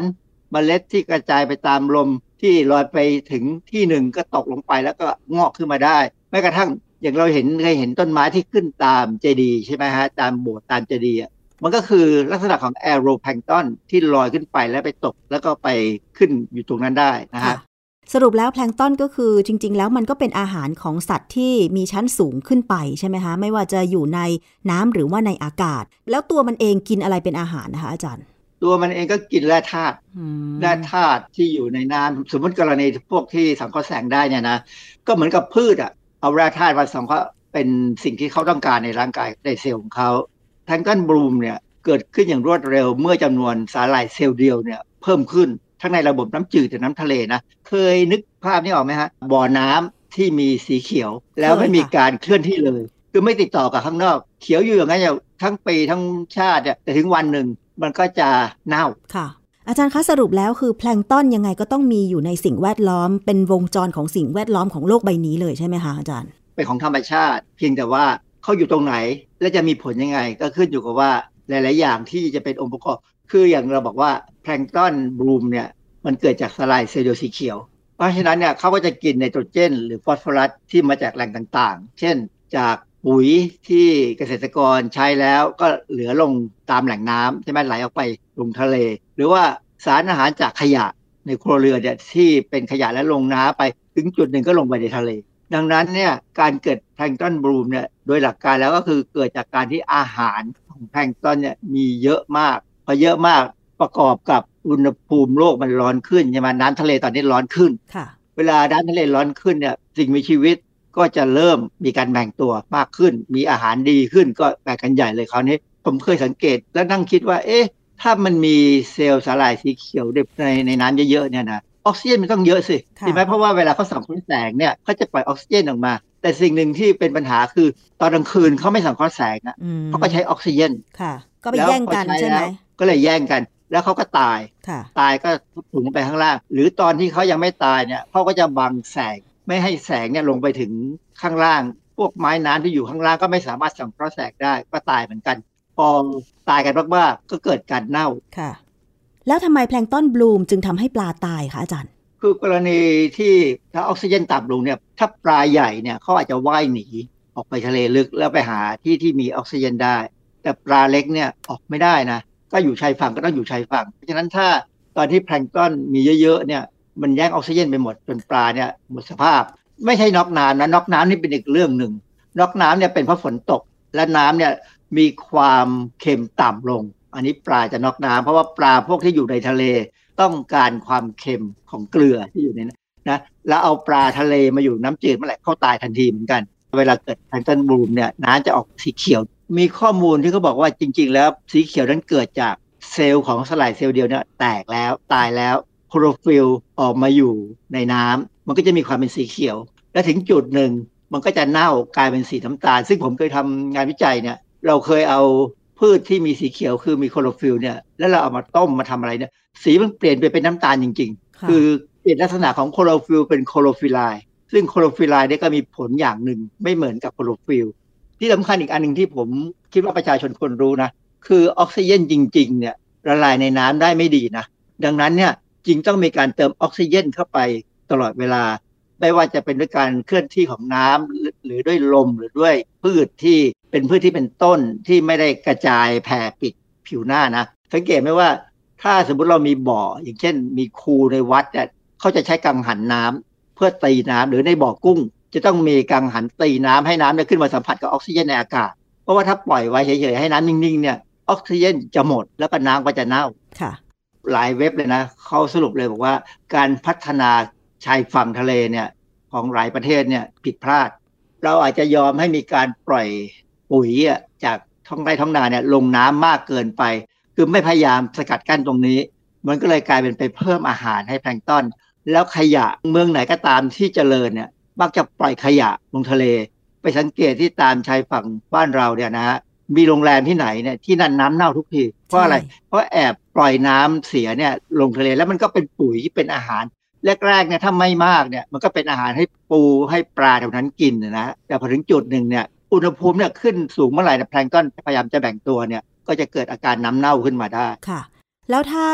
เมล็ดที่กระจายไปตามลมที่ลอยไปถึงที่หนึ่งก็ตกลงไปแล้วก็งอกขึ้นมาได้แม้กระทั่งอย่างเราเห็นเคยเห็นต้นไม้ที่ขึ้นตามเจดีย์ใช่ไหมฮะตามโบสถ์ตามเจดีย์อะ มันก็คือลักษณะของแอโรแพลงก์ตอนที่ลอยขึ้นไปแล้วไปตก แล้วก็ไปขึ้นอยู่ตรงนั้นได้นะค่ะฮะสรุปแล้วแพลงก์ต้นก็คือจริง ๆ แล้วมันก็เป็นอาหารของสัตว์ที่มีชั้นสูงขึ้นไปใช่ไหมคะไม่ว่าจะอยู่ในน้ำหรือว่าในอากาศ แล้วตัวมันเองกินอะไรเป็นอาหารนะคะอาจารย์ ตัวมันเองก็กินแร่ธาตุอืมแร่ธาตุที่อยู่ในน้ำสมมติกรณีพวกที่สังเคราะห์แสงได้เนี่ยนะก็เหมือนกับพืชอะเอาแร่ธาตุมาสังเคราะห์เป็นสิ่งที่เขาต้องการในร่างกายในเซลล์ของเขา แทงกันบลูมเนี่ยเกิดขึ้นอย่างรวดเร็วเมื่อจำนวนสาหร่ายเซลล์เดียวเนี่ยเพิ่มขึ้นทั้งในระบบน้ำจืดและน้ำทะเลนะ เคยนึกภาพนี้ออกไหมฮะบ่อน้ำที่มีสีเขียวแล้วไม่มีการเคลื่อนที่เลย คือไม่ติดต่อกับข้างนอก เขียวอยู่อย่างนั้นอย่างทั้งปีทั้งชาติเนี่ยแต่ถึงวันหนึ่งมันก็จะเน่าค่ะ อาจารย์คะสรุปแล้วคือแพลงก์ต้นยังไงก็ต้องมีอยู่ในสิ่งแวดล้อม เป็นวงจรของสิ่งแวดล้อมของโลกใบนี้เลยใช่ไหมคะอาจารย์ เป็นของธรรมชาติ เพียงแต่ว่า เขาอยู่ตรงไหน และจะมีผลยังไง ก็ขึ้นอยู่กับว่าหลาย ๆ อย่างที่จะเป็นองค์ประกอบ คืออย่างเราบอกว่าแพลงก์ตอนบลูมเนี่ยมันเกิดจากสลายเซลล์สีเขียว เพราะฉะนั้นเนี่ยเขาก็จะกินไนโตรเจน หรือฟอสฟอรัสที่มาจากแหล่งต่าง ๆ เช่น จากปุ๋ยที่เกษตรกรใช้แล้วก็เหลือลงตามแหล่งน้ำใช่ไหมไหลออกไปลงทะเล หรือว่าสารอาหารจากขยะในครัวเรือนเนี่ยที่เป็นขยะและลงน้ำไป ถึงจุดหนึ่งก็ลงไปในทะเล ดังนั้นเนี่ยการเกิดแพลงก์ตอนบลูมเนี่ยโดยหลักการแล้วก็คือเกิดจากการที่อาหารของแพลงก์ตอนเนี่ยมีเยอะมากพอเยอะมากประกอบกับอุณหภูมิโลกมันร้อนขึ้นใช่ไหมน้ำทะเลตอนนี้ร้อนขึ้นค่ะเวลาน้ำทะเลร้อนขึ้นเนี่ยสิ่งมีชีวิตก็จะเริ่มมีการแบ่งตัวมากขึ้น มีอาหารดีขึ้นก็แบ่งกันใหญ่เลยคราวนี้ ผมเคยสังเกตแล้วนั่งคิดว่า เอ๊ะ ถ้ามันมีเซลล์สาหร่ายสีเขียวในในน้ำเยอะๆเนี่ยนะ ออกซิเจนมันต้องเยอะสิค่ะใช่ไหมเพราะว่าเวลาเขาสังเคราะห์แสงเนี่ยเขาจะปล่อยออกซิเจนออกมา แต่สิ่งหนึ่งที่เป็นปัญหาคือตอนกลางคืนเขาไม่สังเคราะห์แสงอะอืมเขาก็ใช้ออกซิเจนค่ะ ก็ไปแล้วแย่งกันพอใช่ไหมแล้วก็เลยแย่งกัน แล้วเขาก็ตายค่ะตายก็ถุงลงไปข้างล่าง หรือตอนที่เขายังไม่ตายเนี่ยเขาก็จะบังแสงไม่ให้แสงเนี่ยลงไปถึงข้างล่าง พวกไม้น้ำที่อยู่ข้างล่างก็ไม่สามารถสังเคราะห์แสงได้ก็ตายเหมือนกันพอตายกันมากๆก็เกิดการเน่าค่ะ แล้วทำไมแพลงต้อนบลูมจึงทำให้ปลาตายคะอาจารย์ คือกรณีที่ถ้าออกซิเจนต่ำลงเนี่ยถ้าปลาใหญ่เนี่ยเขาอาจจะว่ายหนีออกไปทะเลลึกแล้วไปหาที่ที่มีออกซิเจนได้ แต่ปลาเล็กเนี่ยออกไม่ได้นะก็อยู่ชายฝั่งก็ต้องอยู่ชายฝั่ง เพราะฉะนั้นถ้าตอนที่แพลงต้อนมีเยอะๆเนี่ยมันแย่งออกซิเจนไปหมดจนปลาเนี่ยหมดสภาพ ไม่ใช่น็อกน้ำนะน็อกน้ำนี่เป็นอีกเรื่องหนึ่งน็อกน้ำเนี่ยเป็นเพราะฝนตกและน้ำเนี่ยมีความเค็มต่ำลง อันนี้ปลาจะน็อกน้ำเพราะว่าปลาพวกที่อยู่ในทะเลต้องการความเค็มของเกลือที่อยู่ในนั้นนะแล้วเอาปลาทะเลมาอยู่น้ำจืดเมื่อไหร่เขาตายทันทีเหมือนกัน เวลาเกิดแพลงก์ตอน bloom เนี่ยน้ำจะออกสีเขียว มีข้อมูลที่เขาบอกว่าจริง ๆ แล้วสีเขียวนั้นเกิดจากเซลล์ของสาหร่ายเซลล์เดียวเนี่ยแตกแล้วตายแล้วคลอโรฟิลล์ออกมาอยู่ในน้ำมันก็จะมีความเป็นสีเขียว และถึงจุดหนึ่งมันก็จะเน่ากลายเป็นสีน้ำตาล ซึ่งผมเคยทำงานวิจัยเนี่ยเราเคยเอา พืชที่มีสีเขียวคือมีคลอโรฟิลล์เนี่ยแล้วเราเอามาต้มมาทำอะไรเนี่ยสีมันเปลี่ยนไปเป็นน้ำตาลจริงๆค่ะคือเปลี่ยนลักษณะของคลอโรฟิลล์เป็น chlorophyllide ซึ่ง chlorophyllide เนี่ยก็มีผลอย่างหนึ่งไม่เหมือนกับคลอโรฟิลล์ที่สำคัญอีกอันหนึ่งที่ผมคิดว่าประชาชนควรรู้นะคือออกซิเจนจริง ๆ เนี่ยละลายในน้ำได้ไม่ดีนะดังนั้นเนี่ยจริงต้องมีการเติมออกซิเจนเข้าไปตลอดเวลา ไม่ว่าจะเป็นด้วยการเคลื่อนที่ของน้ำหรือด้วยลมหรือด้วยพืชที่เป็นพืชที่เป็นต้นที่ไม่ได้กระจายแผ่ปิดผิวหน้านะ สังเกตไหมว่าถ้าสมมติเรามีบ่อ อย่างเช่น มีคูในวัดเนี่ยเขาจะใช้กังหันน้ำเพื่อตีน้ำหรือในบ่อกุ้ง จะต้องมีกังหันตีน้ำให้น้ำเนี่ยขึ้นมาสัมผัสกับออกซิเจนในอากาศเพราะว่าถ้าปล่อยไว้เฉยๆให้น้ำนิ่งๆเนี่ยออกซิเจนจะหมดแล้วก็น้ำก็จะเน่าค่ะ หลายเว็บเลยนะเขาสรุปเลยบอกว่า การพัฒนา ชายฝั่งทะเลเนี่ยของหลายประเทศเนี่ยผิดพลาด เราอาจจะยอมให้มีการปล่อยปุ๋ยจากท้องไร่ท้องนาเนี่ยลงน้ำมากเกินไป คือไม่พยายามสกัดกั้นตรงนี้ มันก็เลยกลายเป็นไปเพิ่มอาหารให้แพลงต้อน แล้วขยะเมืองไหนก็ตามที่เจริญเนี่ยมักจะปล่อยขยะลงทะเล ไปสังเกตที่ตามชายฝั่งบ้านเราเนี่ยนะฮะมีโรงแรมที่ไหนเนี่ยที่นั่นน้ำเน่าทุกทีเพราะอะไรเพราะแอบปล่อยน้ำเสียเนี่ยลงทะเลแล้วมันก็เป็นปุ๋ยเป็นอาหาร แรกๆเนี่ยถ้าไม่มากเนี่ยมันก็เป็นอาหารให้ปูให้ปลาแถวนั้นกินนะ แต่พอถึงจุดหนึ่งเนี่ยอุณหภูมิเนี่ยขึ้นสูงเมื่อไหร่เนี่ยแพลงก์ต้นพยายามจะแบ่งตัวเนี่ยก็จะเกิดอาการน้ำเน่าขึ้นมาได้ค่ะ แล้วถ้า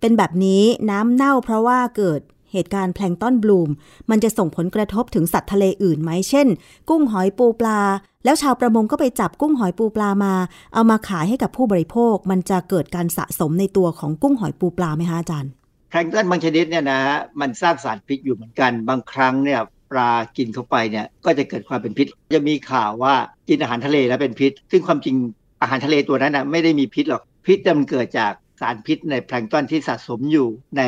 เป็นแบบนี้น้ำเน่าเพราะว่าเกิดเหตุการณ์แพลงก์ต้นบลูม มันจะส่งผลกระทบถึงสัตว์ทะเลอื่นไหมเช่น กุ้งหอยปูปลา แล้วชาวประมงก็ไปจับกุ้งหอยปูปลามา เอามาขายให้กับผู้บริโภค มันจะเกิดการสะสมในตัวของกุ้งหอยปูปลาไหมคะอาจารย์ แพลงก์ต้นบางชนิดเนี่ยนะฮะมันสร้างสารพิษอยู่เหมือนกัน บางครั้งเนี่ยปลากินเข้าไปเนี่ยก็จะเกิดความเป็นพิษ จะมีข่าวว่ากินอาหารทะเลแล้วเป็นพิษ ซึ่งความจริงอาหารทะเลตัวนั้นนะไม่ได้มีพิษหรอกพิษมันเกิดจากสารพิษในแพลงก์ต้นที่สะสมอยู่ใน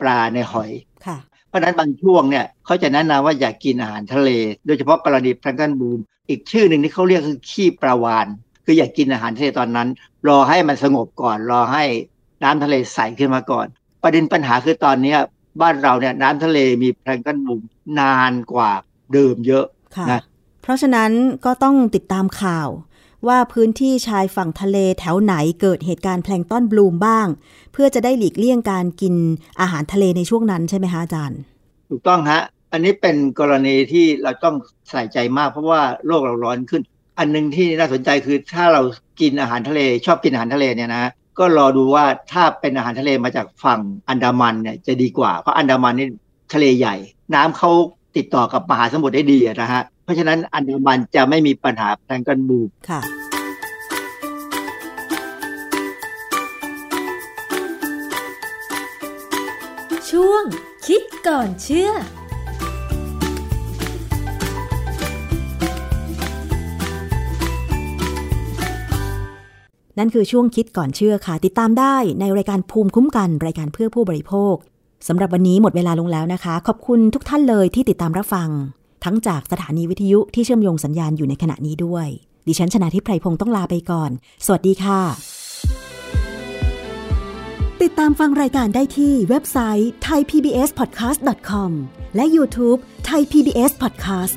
ปลาในหอยค่ะเพราะฉะนั้นบางช่วงเนี่ยเขาจะแนะนำว่าอย่ากกินอาหารทะเล โดยเฉพาะกรณีแพลงก์ต้นบูม อีกชื่อหนึ่งที่เขาเรียกคือขี้ปลาวานคืออย่ากกินอาหารทะเลตอนนั้น รอให้มันสงบก่อนรอให้น้ำทะเลใสขึ้นมาก่อน ประเด็นปัญหาคือตอนนี้บ้านเราเนี่ยน้ำทะเลมีแพลงก์ต้นบูมนานกว่าเดิมเยอะค่ะนะเพราะฉะนั้นก็ต้องติดตามข่าว ว่าพื้นที่ชายฝั่งทะเลแถวไหนเกิดเหตุการณ์แพลงก์ต้นบลูมบ้าง เพื่อจะได้หลีกเลี่ยงการกินอาหารทะเลในช่วงนั้นใช่ไหมคะอาจารย์ ถูกต้องฮะ อันนี้เป็นกรณีที่เราต้องใส่ใจมากเพราะว่าโลกเราร้อนขึ้น อันหนึงที่น่าสนใจคือถ้าเรากินอาหารทะเล ชอบกินอาหารทะเลเนี่ยนะ ก็รอดูว่าถ้าเป็นอาหารทะเลมาจากฝั่งอันดามันเนี่ยจะดีกว่า เพราะอันดามันนี่ทะเลใหญ่ น้ำเขาติดต่อกับมหาสมุทรได้ดีนะฮะ เพราะฉะนั้นอันดามันจะไม่มีปัญหาแพลงก์ต้นบูมค่ะ ช่วงคิดก่อนเชื่อ นั่นคือช่วงคิดก่อนเชื่อค่ะ ติดตามได้ในรายการภูมิคุ้มกันรายการเพื่อผู้บริโภคสำหรับวันนี้หมดเวลาลงแล้วนะคะ ขอบคุณทุกท่านเลยที่ติดตามรับฟัง ทั้งจากสถานีวิทยุที่เชื่อมโยงสัญญาณอยู่ในขณะนี้ด้วย ดิฉันชนะทิพไพรพงศ์ต้องลาไปก่อน สวัสดีค่ะ ติดตามฟังรายการได้ที่เว็บไซต์ thaipbspodcast.com และ YouTube Thai PBS Podcast